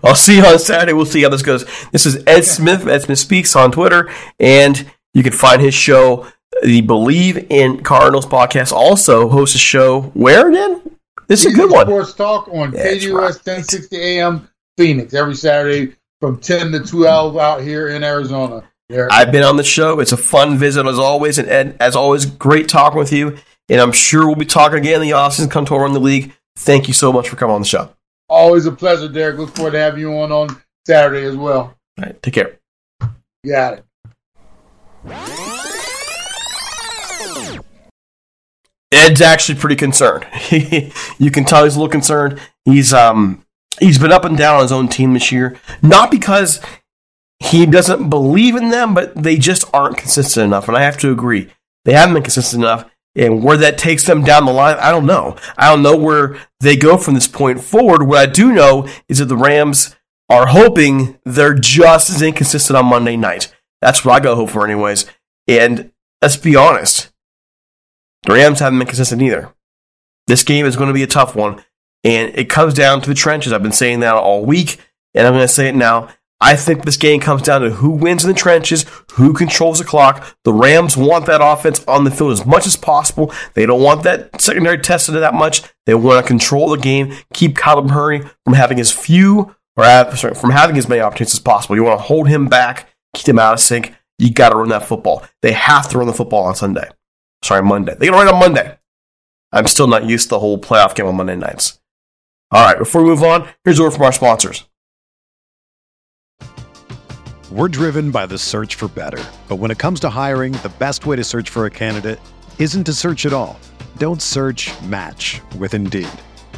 I'll see you on Saturday. We'll see how this goes. This is Ed Smith. Ed Smith Speaks on Twitter, and you can find his show, the Bleav in Cardinals podcast. Also hosts a show where again? This is a good one. Sports Talk on KDUS right. 1060 AM Phoenix every Saturday from 10 to 12 out here in Arizona. There. I've been on the show. It's a fun visit as always. And Ed, as always, great talking with you. And I'm sure we'll be talking again in the offseason, come to run the league. Thank you so much for coming on the show. Always a pleasure, Derek. Look forward to having you on on Saturday as well. All right. Take care. got it. Ed's actually pretty concerned. you can tell he's a little concerned. He's um he's been up and down on his own team this year. Not because he doesn't believe in them, but they just aren't consistent enough. And I have to agree. They haven't been consistent enough. And where that takes them down the line, I don't know. I don't know where they go from this point forward. What I do know is that the Rams are hoping they're just as inconsistent on Monday night. That's what I go hope for, anyways. And let's be honest, the Rams haven't been consistent either. This game is going to be a tough one, and it comes down to the trenches. I've been saying that all week, and I'm going to say it now. I think this game comes down to who wins in the trenches, who controls the clock. The Rams want that offense on the field as much as possible. They don't want that secondary tested that much. They want to control the game, keep Kyler Murray from having as few or have, sorry, from having as many opportunities as possible. You want to hold him back, keep him out of sync. You got to run that football. They have to run the football on Sunday. Sorry, Monday. They run it on Monday. I'm still not used to the whole playoff game on Monday nights. All right, before we move on, here's a word from our sponsors. We're driven by the search for better. But when it comes to hiring, the best way to search for a candidate isn't to search at all. Don't search match with Indeed.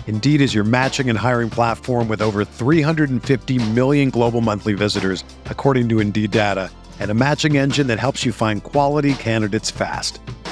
Indeed is your matching and hiring platform with over 350 million global monthly visitors, according to Indeed data, and a matching engine that helps you find quality candidates fast.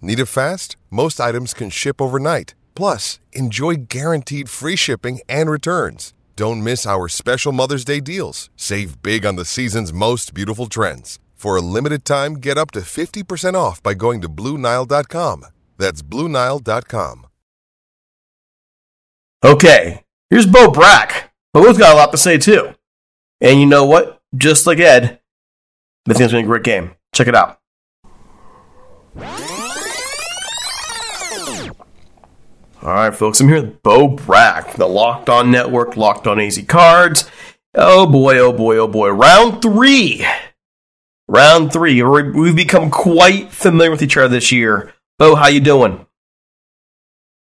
Need it fast? Most items can ship overnight. Plus, enjoy guaranteed free shipping and returns. Don't miss our special Mother's Day deals. Save big on the season's most beautiful trends. For a limited time, get up to 50% off by going to BlueNile.com. That's BlueNile.com. Okay, here's Bo Brack. Bo's got a lot to say too. And you know what? Just like Ed, I think it's going to be a great game. Check it out. All right, folks, I'm here with Bo Brack, the Locked On Network, Locked On AZ Cards. Oh boy, oh boy, oh boy. Round three. Round three. We've become quite familiar with each other this year. Bo, how you doing?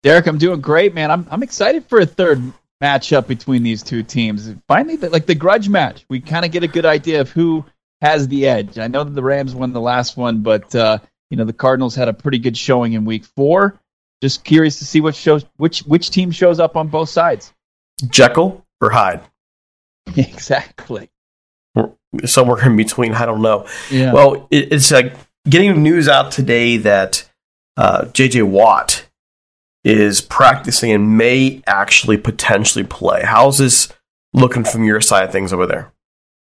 Derek, I'm doing great, man. I'm I'm excited for a third matchup between these two teams. Finally, like the grudge match, we kind of get a good idea of who has the edge. I know that the Rams won the last one, but uh, you know the Cardinals had a pretty good showing in Week Four. Just curious to see what shows which which team shows up on both sides. Jekyll or Hyde? exactly. Somewhere in between. I don't know. Yeah. Well, it, it's like getting news out today that uh, J.J. Watt is practicing and may actually potentially play. How's this looking from your side of things over there?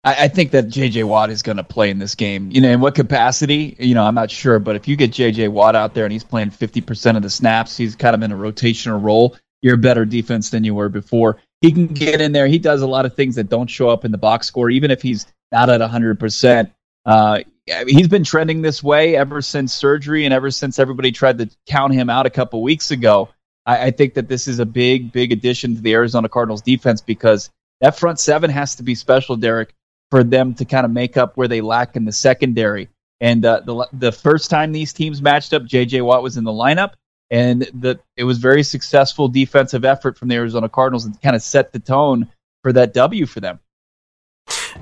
I, I think that J.J. Watt is going to play in this game. You know, in what capacity? You know, I'm not sure, but if you get J.J. Watt out there and he's playing 50% of the snaps, he's kind of in a rotational role. You're a better defense than you were before. He can get in there. He does a lot of things that don't show up in the box score, even if he's not at 100%. Uh, he's been trending this way ever since surgery and ever since everybody tried to count him out a couple weeks ago. I, I, think that this is a big, big addition to the Arizona Cardinals defense because that front seven has to be special, Derek, for them to kind of make up where they lack in the secondary. And uh, the the first time these teams matched up, J.J. Watt was in the lineup, and the it was very successful defensive effort from the Arizona Cardinals and kind of set the tone for that W for them.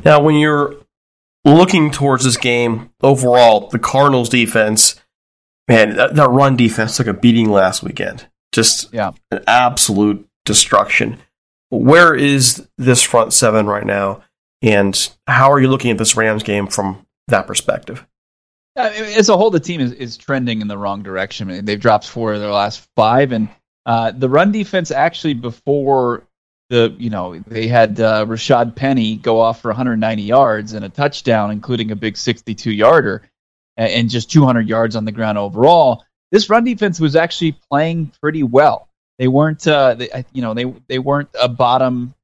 Now, when you're looking towards this game overall, the Cardinals defense, man, that, that, run defense took a beating last weekend. Just yeah. an absolute destruction. Where is this front seven right now? And how are you looking at this Rams game from that perspective? As a whole, the team is, is trending in the wrong direction. They've dropped four of their last five, and uh, the run defense actually before the you know they had uh, Rashaad Penny go off for 190 yards and a touchdown, including a big 62 yarder, and just 200 yards on the ground overall. This run defense was actually playing pretty well. They weren't, uh, they, you know, they they weren't a bottom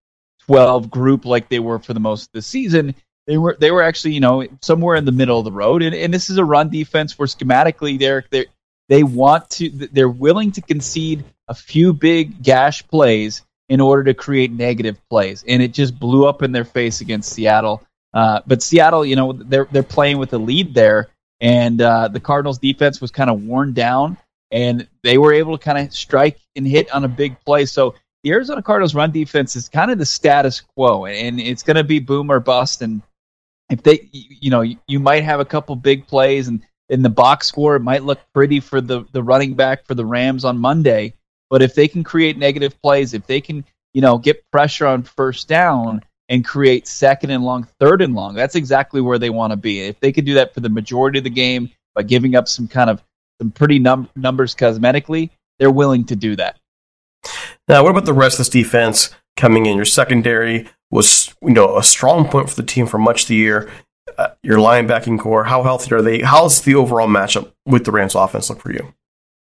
12 group like they were for the most of the season. They were they were actually you know somewhere in the middle of the road, and, and this is a run defense where schematically they're they they want to. They're willing to concede a few big gash plays in order to create negative plays, and it just blew up in their face against Seattle. Uh, but Seattle, you know, they're they're playing with a lead there, and uh, the Cardinals' defense was kind of worn down, and they were able to kind of strike and hit on a big play. So the Arizona Cardinals' run defense is kind of the status quo, and it's going to be boom or bust. And if they, you know, you might have a couple big plays, and in the box score, it might look pretty for the the running back for the Rams on Monday. But if they can create negative plays, if they can, you know, get pressure on first down and create second and long, third and long, that's exactly where they want to be. If they could do that for the majority of the game by giving up some kind of some pretty num- numbers cosmetically, they're willing to do that. Now, what about the rest of this defense coming in? Your secondary was, you know, a strong point for the team for much of the year. Uh, your linebacking corps, how healthy are they? How's the overall matchup with the Rams offense look for you?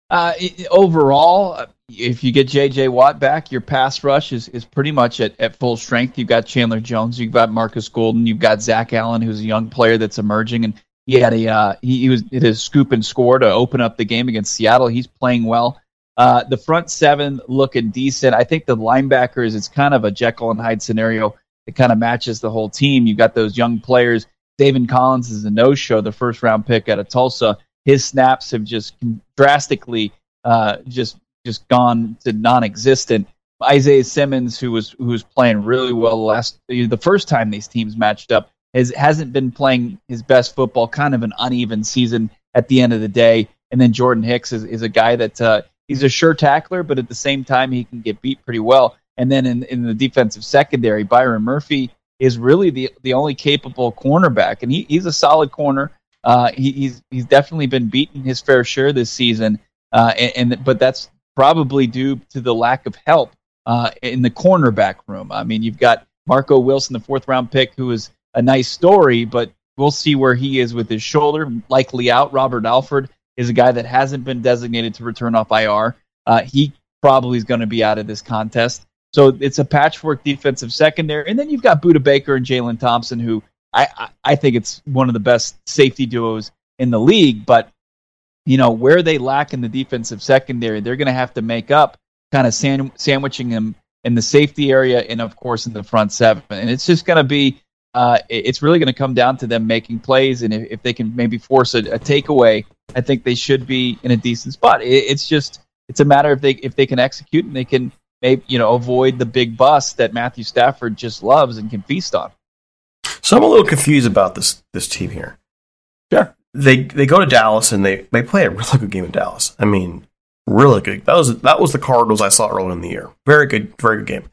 Uh, overall, if you get J.J. Watt back, your pass rush is, is pretty much at, at full strength. You've got Chandler Jones, you've got Markus Golden, you've got Zach Allen, who's a young player that's emerging, and he had a uh, he, he was it his scoop and score to open up the game against Seattle. He's playing well. Uh, the front seven looking decent. I think the linebackers, it's kind of a Jekyll and Hyde scenario. It kind of matches the whole team. You've got those young players. Zaven Collins is a no-show, the first round pick out of Tulsa. His snaps have just drastically uh, just just gone to non-existent. Isaiah Simmons, who was who was playing really well last the first time these teams matched up, has hasn't been playing his best football. Kind of an uneven season at the end of the day. And then Jordan Hicks is, is a guy that uh, he's a sure tackler, but at the same time he can get beat pretty well. And then in, in the defensive secondary, Byron Murphy is really the the only capable cornerback, and he, he's a solid corner. Uh, he, he's he's definitely been beaten his fair share this season, uh, and, and, but that's probably due to the lack of help uh, in the cornerback room. I mean, you've got Marco Wilson, the fourth round pick, who is a nice story, but we'll see where he is with his shoulder, likely out. Robert Alford is a guy that hasn't been designated to return off IR. Uh, he probably is going to be out of this contest. So it's a patchwork defensive secondary, and then you've got Budda Baker and Jalen Thompson, who I, I, I think it's one of the best safety duos in the league. But you know where they lack in the defensive secondary, they're going to have to make up, kind of sand, sandwiching them in the safety area and of course in the front seven. And it's just going to be, uh, it's really going to come down to them making plays, and if, if they can maybe force a, a takeaway, I think they should be in a decent spot. It, it's just it's a matter if they if they can execute and they can maybe you know avoid the big bust that Matthew Stafford just loves and can feast on. So I'm a little confused about this this team here. Sure. They they go to Dallas and they, they play a really good game in Dallas. I mean, really good. That was that was the Cardinals I saw early in the year. Very good, very good game.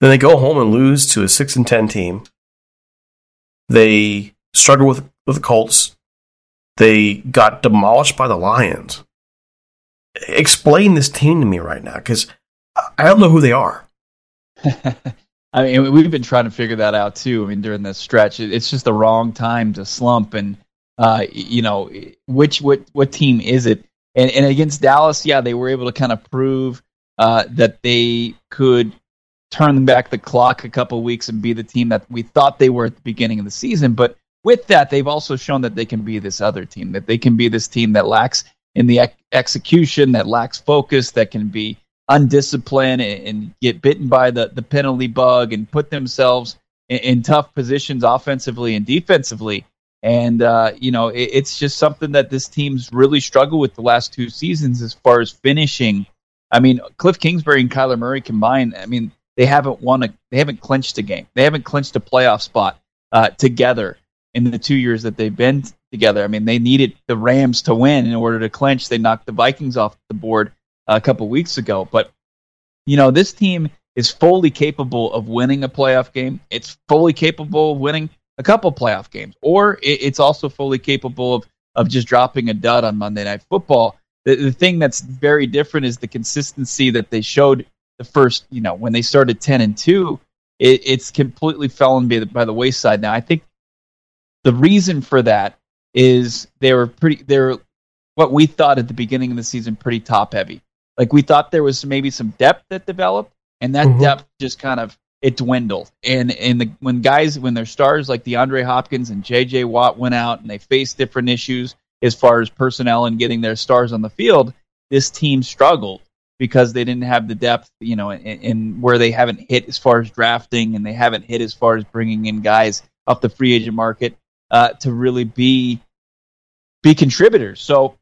Then they go home and lose to a six and ten team. They struggle with with the Colts. They got demolished by the Lions. Explain this team to me right now, because I don't know who they are. I mean, we've been trying to figure that out too. I mean, during this stretch, it's just the wrong time to slump, and uh, you know, which what what team is it? And, and against Dallas, yeah, they were able to kind of prove uh, that they could turn back the clock a couple weeks and be the team that we thought they were at the beginning of the season. But with that, they've also shown that they can be this other team, that they can be this team that lacks in the ec- execution, that lacks focus, that can be undisciplined and, and, get bitten by the, the penalty bug and put themselves in, in tough positions offensively and defensively. And, uh, you know, it, it's just something that this team's really struggled with the last two seasons as far as finishing. I mean, Cliff Kingsbury and Kyler Murray combined, I mean, they haven't won a, they haven't clinched a game. They haven't clinched a playoff spot uh, together in the two years that they've been together. I mean, they needed the Rams to win in order to clinch. They knocked the Vikings off the board a couple weeks ago. But, you know, this team is fully capable of winning a playoff game. It's fully capable of winning a couple playoff games, or it's also fully capable of, of just dropping a dud on Monday Night Football. The, the thing that's very different is the consistency that they showed the first, you know, when they started 10 and 2. It, it's completely fallen by the, by the wayside now. I think the reason for that is they were pretty they're what we thought at the beginning of the season pretty top heavy. Like we thought there was maybe some depth that developed, and that mm-hmm. depth just kind of it dwindled. And and the, when guys when their stars like DeAndre Hopkins and J.J. Watt went out and they faced different issues, as far as personnel and getting their stars on the field, this team struggled because they didn't have the depth, you know, in, in where they haven't hit as far as drafting and they haven't hit as far as bringing in guys off the free agent market uh, to really be be contributors. So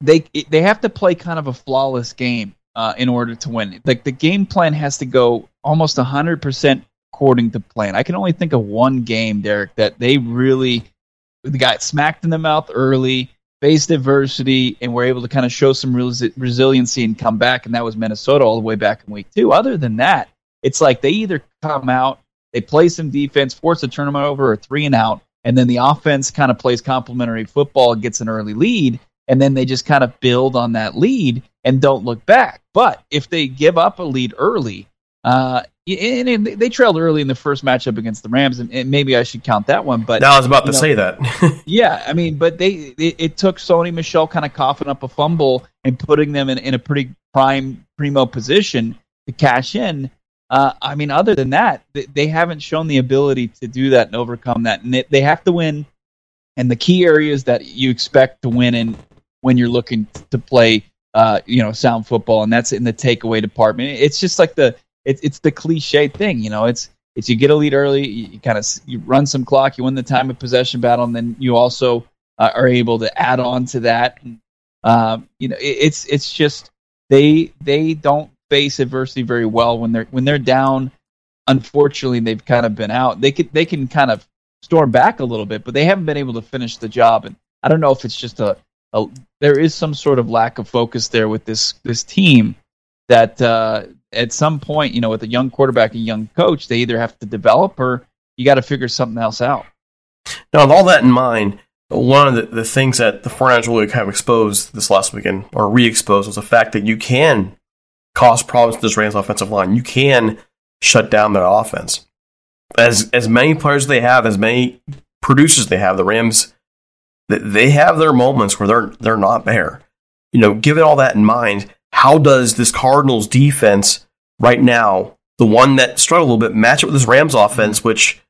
they they have to play kind of a flawless game uh, in order to win. Like the game plan has to go almost hundred percent according to plan. I can only think of one game, Derek, that they really got smacked in the mouth early, faced adversity, and were able to kind of show some resi- resiliency and come back. And that was Minnesota all the way back in week two. Other than that, it's like they either come out, they play some defense, force a tournament over, or three and out, and then the offense kind of plays complementary football, gets an early lead, and then they just kind of build on that lead and don't look back. But if they give up a lead early, uh, and, and they trailed early in the first matchup against the Rams, and, and maybe I should count that one. But now I was about to know, say that. yeah, I mean, but they it, it took Sony Michel kind of coughing up a fumble and putting them in, in a pretty prime primo position to cash in. Uh, I mean, other than that, they, they, haven't shown the ability to do that and overcome that. And they have to win. And the key areas that you expect to win in when you're looking to play, uh, you know, sound football, and that's in the takeaway department. It's just like the it's it's the cliche thing, you know. It's it's you get a lead early, you, you kind of you run some clock, you win the time of possession battle, and then you also uh, are able to add on to that. And, um, you know, it, it's it's just they they don't face adversity very well when they're when they're down. Unfortunately, they've kind of been out. They could they can kind of storm back a little bit, but they haven't been able to finish the job. And I don't know if it's just a, a there is some sort of lack of focus there with this this team that uh, at some point, you know, with a young quarterback and young coach, they either have to develop or you got to figure something else out. Now, with all that in mind, one of the, the things that the 49ers really kind of exposed this last weekend, or re exposed, was the fact that you can cause problems to this Rams offensive line. You can shut down their offense. As as many players they have, as many producers they have, the Rams they have their moments where they're they're not there. You know, given all that in mind, how does this Cardinals defense right now, the one that struggled a little bit, match up with this Rams offense, which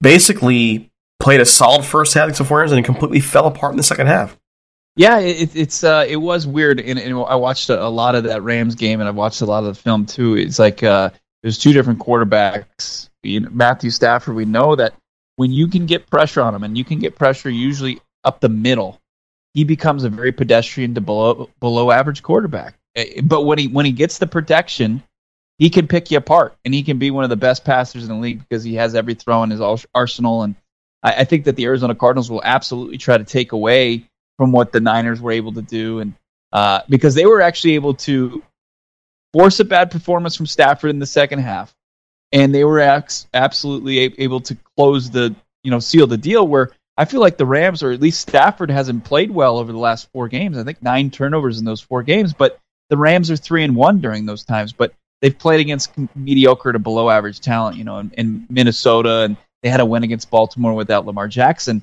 basically played a solid first half against the 49ers and completely fell apart in the second half? Yeah, it, it's uh, it was weird, and, and I watched a, a, lot of that Rams game, and I watched a lot of the film too. It's like uh, there's two different quarterbacks. You know, Matthew Stafford, we know that when you can get pressure on him, and you can get pressure usually up the middle, he becomes a very pedestrian to below below average quarterback. Eh, but when he when he gets the protection, he can pick you apart, and he can be one of the best passers in the league because he has every throw in his arsenal. And I, I think that the Arizona Cardinals will absolutely try to take away from what the Niners were able to do, and uh, because they were actually able to force a bad performance from Stafford in the second half, and they were absolutely able to close the you know seal the deal where I feel like the Rams, or at least Stafford, hasn't played well over the last four games. I think nine turnovers in those four games, but the Rams are three and one during those times, but they've played against mediocre to below average talent, you know, in, in Minnesota, and they had a win against Baltimore without Lamar Jackson.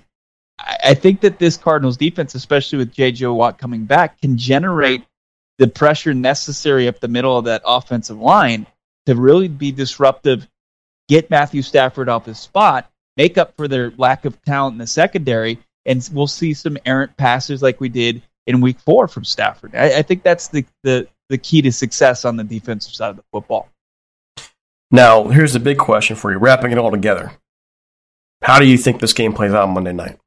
I, think that this Cardinals defense, especially with J.J. Watt coming back, can generate the pressure necessary up the middle of that offensive line to really be disruptive, get Matthew Stafford off his spot, make up for their lack of talent in the secondary, and we'll see some errant passes like we did in week four from Stafford. I, I think that's the, the, the key to success on the defensive side of the football. Now, here's the big question for you, wrapping it all together. How do you think this game plays out Monday night?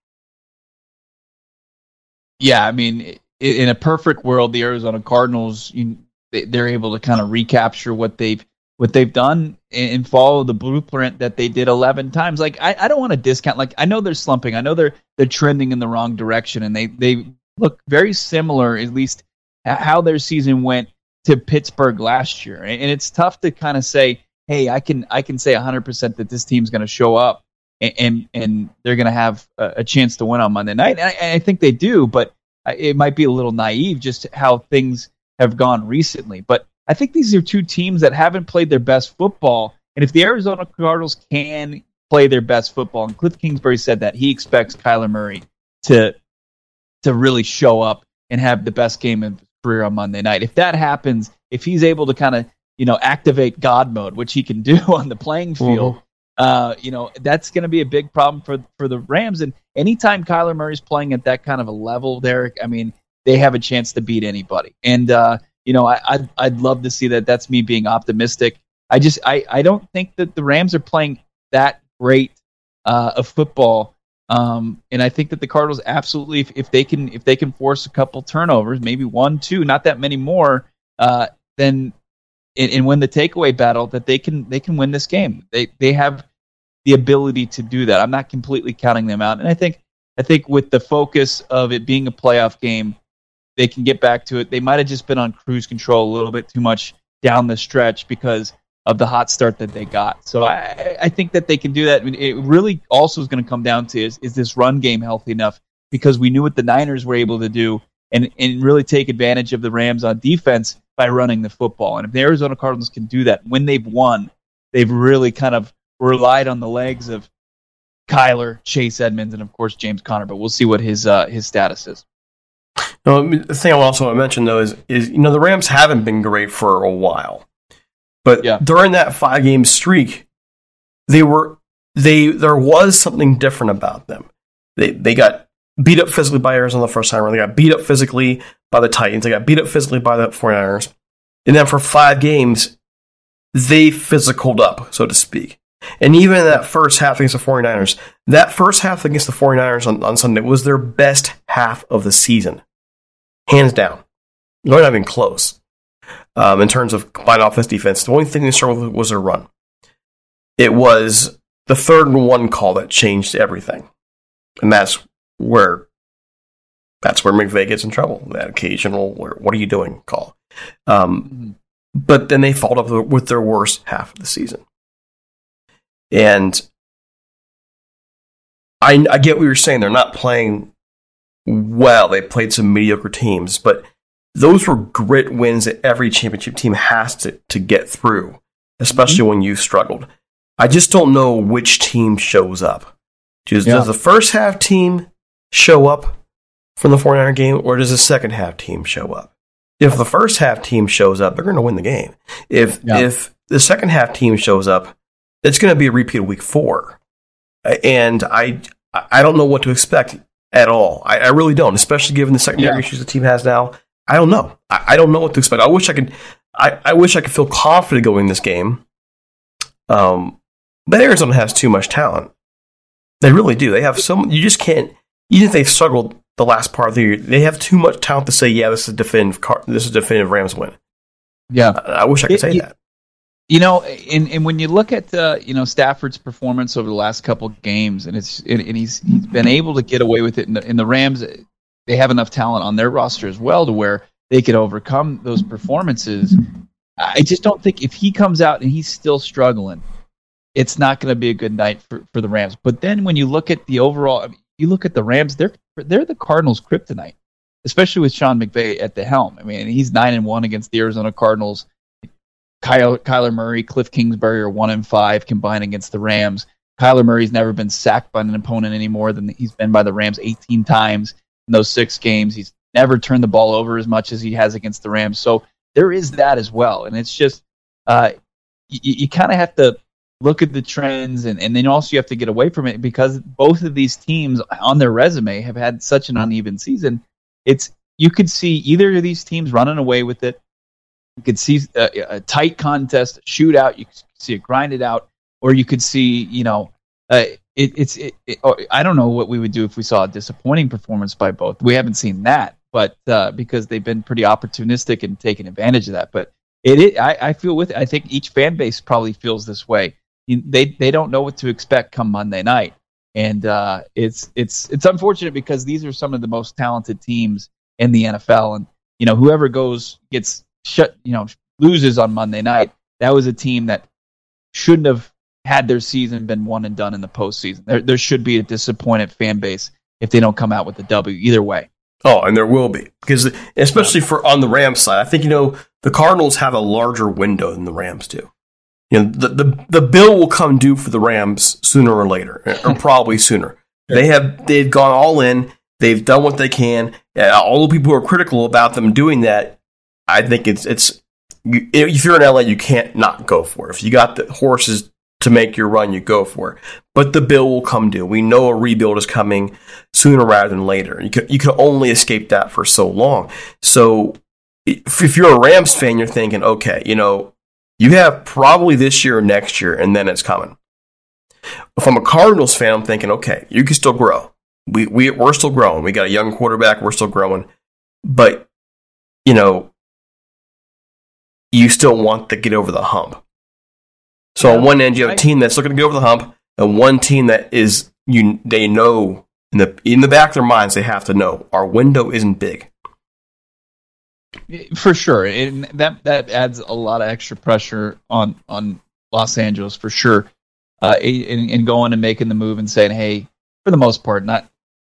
Yeah, I mean, in a perfect world, the Arizona Cardinals, you, they're able to kind of recapture what they've what they've done and follow the blueprint that they did 11 times. Like I, I don't want to discount. Like I know they're slumping. I know they're they're trending in the wrong direction, and they they look very similar, at least how their season went to Pittsburgh last year. And it's tough to kind of say, hey, I can I can say 100% that this team's going to show up and, and, and they're going to have a, chance to win on Monday night. And I, I, think they do, but it might be a little naive just how things have gone recently. But I think these are two teams that haven't played their best football. And if the Arizona Cardinals can play their best football, and Cliff Kingsbury said that he expects Kyler Murray to to really show up and have the best game of his career on Monday night. If that happens, if he's able to kind of you know activate God mode, which he can do on the playing field, mm-hmm. Uh, you know, that's going to be a big problem for for the Rams. And anytime Kyler Murray's playing at that kind of a level, Derek, I mean, they have a chance to beat anybody. And uh, you know, I, I'd I'd love to see that. That's me being optimistic. I just I I don't think that the Rams are playing that great uh, of football. Um, and I think that the Cardinals absolutely, if, if, they can, if they can force a couple turnovers, maybe one, two, not that many more, uh, then and, and win the takeaway battle, that they can they can win this game. They they have the ability to do that. I'm not completely counting them out, and I think I think with the focus of it being a playoff game, they can get back to it. They might have just been on cruise control a little bit too much down the stretch because of the hot start that they got. So I, I think that they can do that. It really also is going to come down to is, is this run game healthy enough? Because we knew what the Niners were able to do and, and really take advantage of the Rams on defense by running the football. And if the Arizona Cardinals can do that when they've won, they've really kind of relied on the legs of Kyler, Chase Edmonds, and of course James Conner. But we'll see what his uh, his status is. No, the thing I also want to mention though is is you know the Rams haven't been great for a while. But yeah. during that five game streak, they were they there was something different about them. They they got beat up physically by Arizona the first time around. They got beat up physically by the Titans. They got beat up physically by the 49ers. And then for five games, they physicaled up, so to speak. And even that first half against the 49ers, that first half against the 49ers on, on Sunday was their best half of the season. Hands down. Not even close um, in terms of combined offense defense. The only thing they struggled with was their run. It was the third and one call that changed everything, and that's where that's where McVay gets in trouble. That occasional "What are you doing?" call. Um, but then they followed up with their worst half of the season, and I, I get what you're saying. They're not playing well. They played some mediocre teams, but those were grit wins that every championship team has to, to get through, especially mm-hmm. when you've struggled. I just don't know which team shows up. Does, yeah. does the first half team show up from the 49er game, or does the second half team show up? If the first half team shows up, they're going to win the game. If yeah. if the second half team shows up, it's going to be a repeat of week four. And I I don't know what to expect at all. I, I really don't, especially given the secondary yeah. issues the team has now. I don't know. I, I, don't know what to expect. I wish I could. I, I wish I could feel confident going this game. Um, but Arizona has too much talent. They really do. They have so you just can't. Even if they've struggled the last part of the year, they have too much talent to say, "Yeah, this is a definitive. This is a definitive Rams win." Yeah, I, I wish I could it, say it, that. You know, and, and when you look at uh, you know Stafford's performance over the last couple games, and it's and, and he's he's been able to get away with it. In the, the Rams, they have enough talent on their roster as well to where they could overcome those performances. I just don't think if he comes out and he's still struggling, it's not going to be a good night for, for the Rams. But then when you look at the overall, I mean, you look at the Rams, they're they're the Cardinals' kryptonite, especially with Sean McVay at the helm. I mean, he's nine and one against the Arizona Cardinals. Kyle, Kyler Murray, Cliff Kingsbury are one and five combined against the Rams. Kyler Murray's never been sacked by an opponent any more than he's been by the Rams 18 times in those six games. He's never turned the ball over as much as he has against the Rams. So there is that as well. And it's just, uh, you, you kind of have to look at the trends and, and then also you have to get away from it because both of these teams on their resume have had such an uneven season. It's, you could see either of these teams running away with it. You could see a, a tight contest, a shootout. You could see it grinded out, or you could see, you know, uh, it, it's it, it, oh, I don't know what we would do if we saw a disappointing performance by both. We haven't seen that, but uh, because they've been pretty opportunistic and taking advantage of that. But it, it I, I, feel with it. I think each fan base probably feels this way. They they don't know what to expect come Monday night, and uh, it's it's it's unfortunate because these are some of the most talented teams in the NFL, and you know whoever goes gets shut, you know, loses on Monday night. That was a team that shouldn't have had their season been one and done in the postseason. There, there should be a disappointed fan base if they don't come out with a W either way. Oh, and there will be because especially for on the Rams side, I think you know the Cardinals have a larger window than the Rams do. You know, the the, the bill will come due for the Rams sooner or later, or probably sooner. They have they've gone all in. They've done what they can. All the people who are critical about them doing that, I think it's it's if you're in LA, you can't not go for it. If you got the horses to make your run, you go for it. But the bill will come due. We know a rebuild is coming sooner rather than later. You can, you can only escape that for so long. So if, if you're a Rams fan, you're thinking, okay, you know, you have probably this year or next year, and then it's coming. If I'm a Cardinals fan, I'm thinking, okay, you can still grow. We, we, we're still growing. We got a young quarterback. We're still growing. But, you know, you still want to get over the hump. So yeah, on one end, you have a team that's looking to get over the hump, and one team that is you they know in the in the back of their minds they have to know our window isn't big. For sure, and that that adds a lot of extra pressure on on Los Angeles for sure. Uh, in, in going and making the move and saying, hey, for the most part, not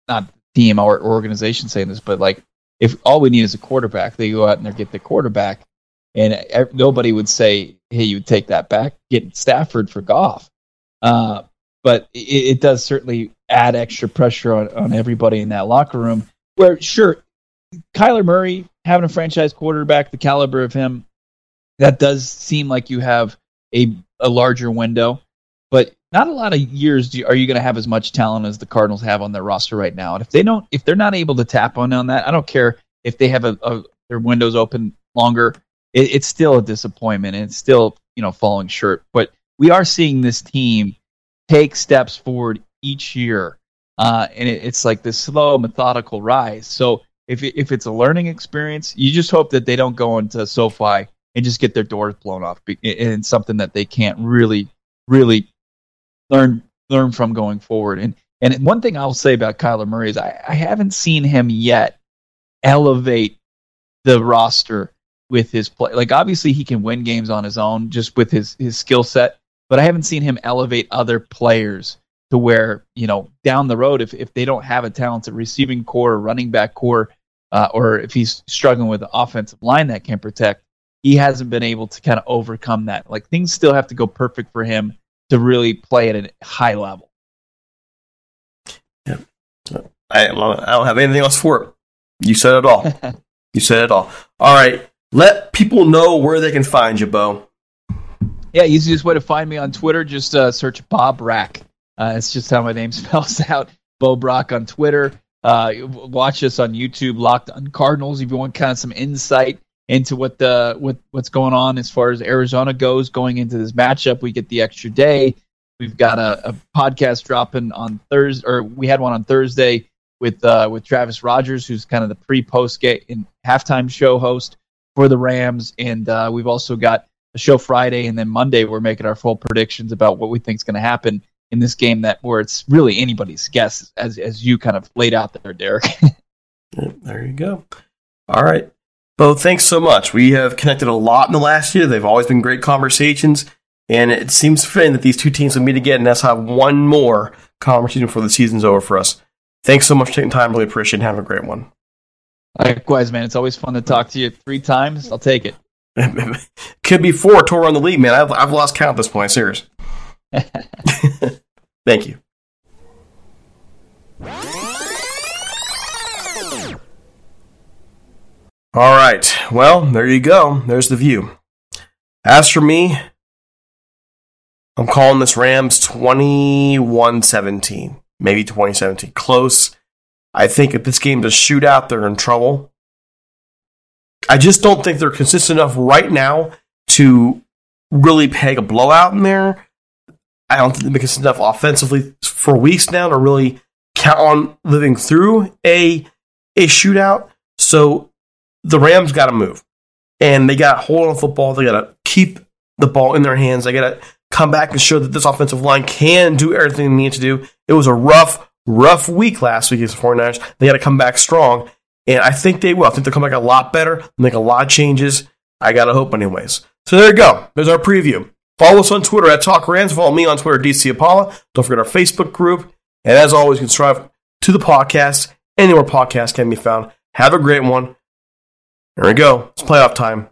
not team or organization saying this, but like if all we need is a quarterback, they go out and they get the quarterback, and nobody would say, "Hey, you take that back, get Stafford for Goff." Uh, but it, it, does certainly add extra pressure on, on everybody in that locker room. Where sure, Kyler Murray having a franchise quarterback, the caliber of him, that does seem like you have a a larger window. But not a lot of years do, are you going to have as much talent as the Cardinals have on their roster right now. And if they don't, if they're not able to tap on on that, I don't care if they have a, a their windows open longer. It, it's still a disappointment, and it's still you know falling short. But we are seeing this team take steps forward each year, uh, and it, it's like this slow, methodical rise. So if if it's a learning experience, you just hope that they don't go into SoFi and just get their doors blown off, and something that they can't really really learn learn from going forward. And and one thing I'll say about Kyler Murray is I, I haven't seen him yet elevate the roster with his play. Like obviously he can win games on his own just with his his skill set, but I haven't seen him elevate other players to where you know down the road if if they don't have a talented receiving corps, or running back corps, uh, or if he's struggling with the offensive line that can protect, he hasn't been able to kind of overcome that. Like things still have to go perfect for him to really play at a high level. Yeah. I, I don't have anything else for it. You said it all. you said it all. All right. Let people know where they can find you, Bo. Yeah, easiest way to find me on Twitter, just uh, search Bo Brack. Uh, it's just how my name spells out. Bo Brack on Twitter. Uh, watch us on YouTube, Locked on Cardinals, if you want kind of some insight into what the what what's going on as far as Arizona goes going into this matchup. We get the extra day. We've got a, a podcast dropping on Thursday, or we had one on Thursday with uh, with Travis Rogers, who's kind of the pre post game and halftime show host for the Rams, and uh, we've also got a show Friday, and then Monday we're making our full predictions about what we think is going to happen in this game that where it's really anybody's guess, as as you kind of laid out there, Derek. there you go. All right. Bo, thanks so much. We have connected a lot in the last year. They've always been great conversations, and it seems fitting that these two teams will meet again and let's have one more conversation before the season's over for us. Thanks so much for taking time. Really appreciate it. Have a great one. Likewise, man. It's always fun to talk to you three times. I'll take it. Could be four tour on the league, man. I've, I've lost count at this point. Serious. Thank you. All right. Well, there you go. There's the view. As for me, I'm calling this Rams 21 17, maybe 2017. Close. I think if this game's a shootout, they're in trouble. I just don't think they're consistent enough right now to really peg a blowout in there. I don't think they're consistent enough offensively for weeks now to really count on living through a a shootout. So the Rams got to move, and they got to hold on football. They got to keep the ball in their hands. They got to come back and show that this offensive line can do everything they need to do. It was a rough, rough week last week against the 49ers. They got to come back strong, and I think they will. I think they'll come back a lot better, make a lot of changes. I got to hope, anyways. So there you go. There's our preview. Follow us on Twitter at Talk Rams. Follow me on Twitter, DC Apollo. Don't forget our Facebook group. And as always, you can subscribe to the podcast anywhere podcasts can be found. Have a great one. There we go. It's playoff time.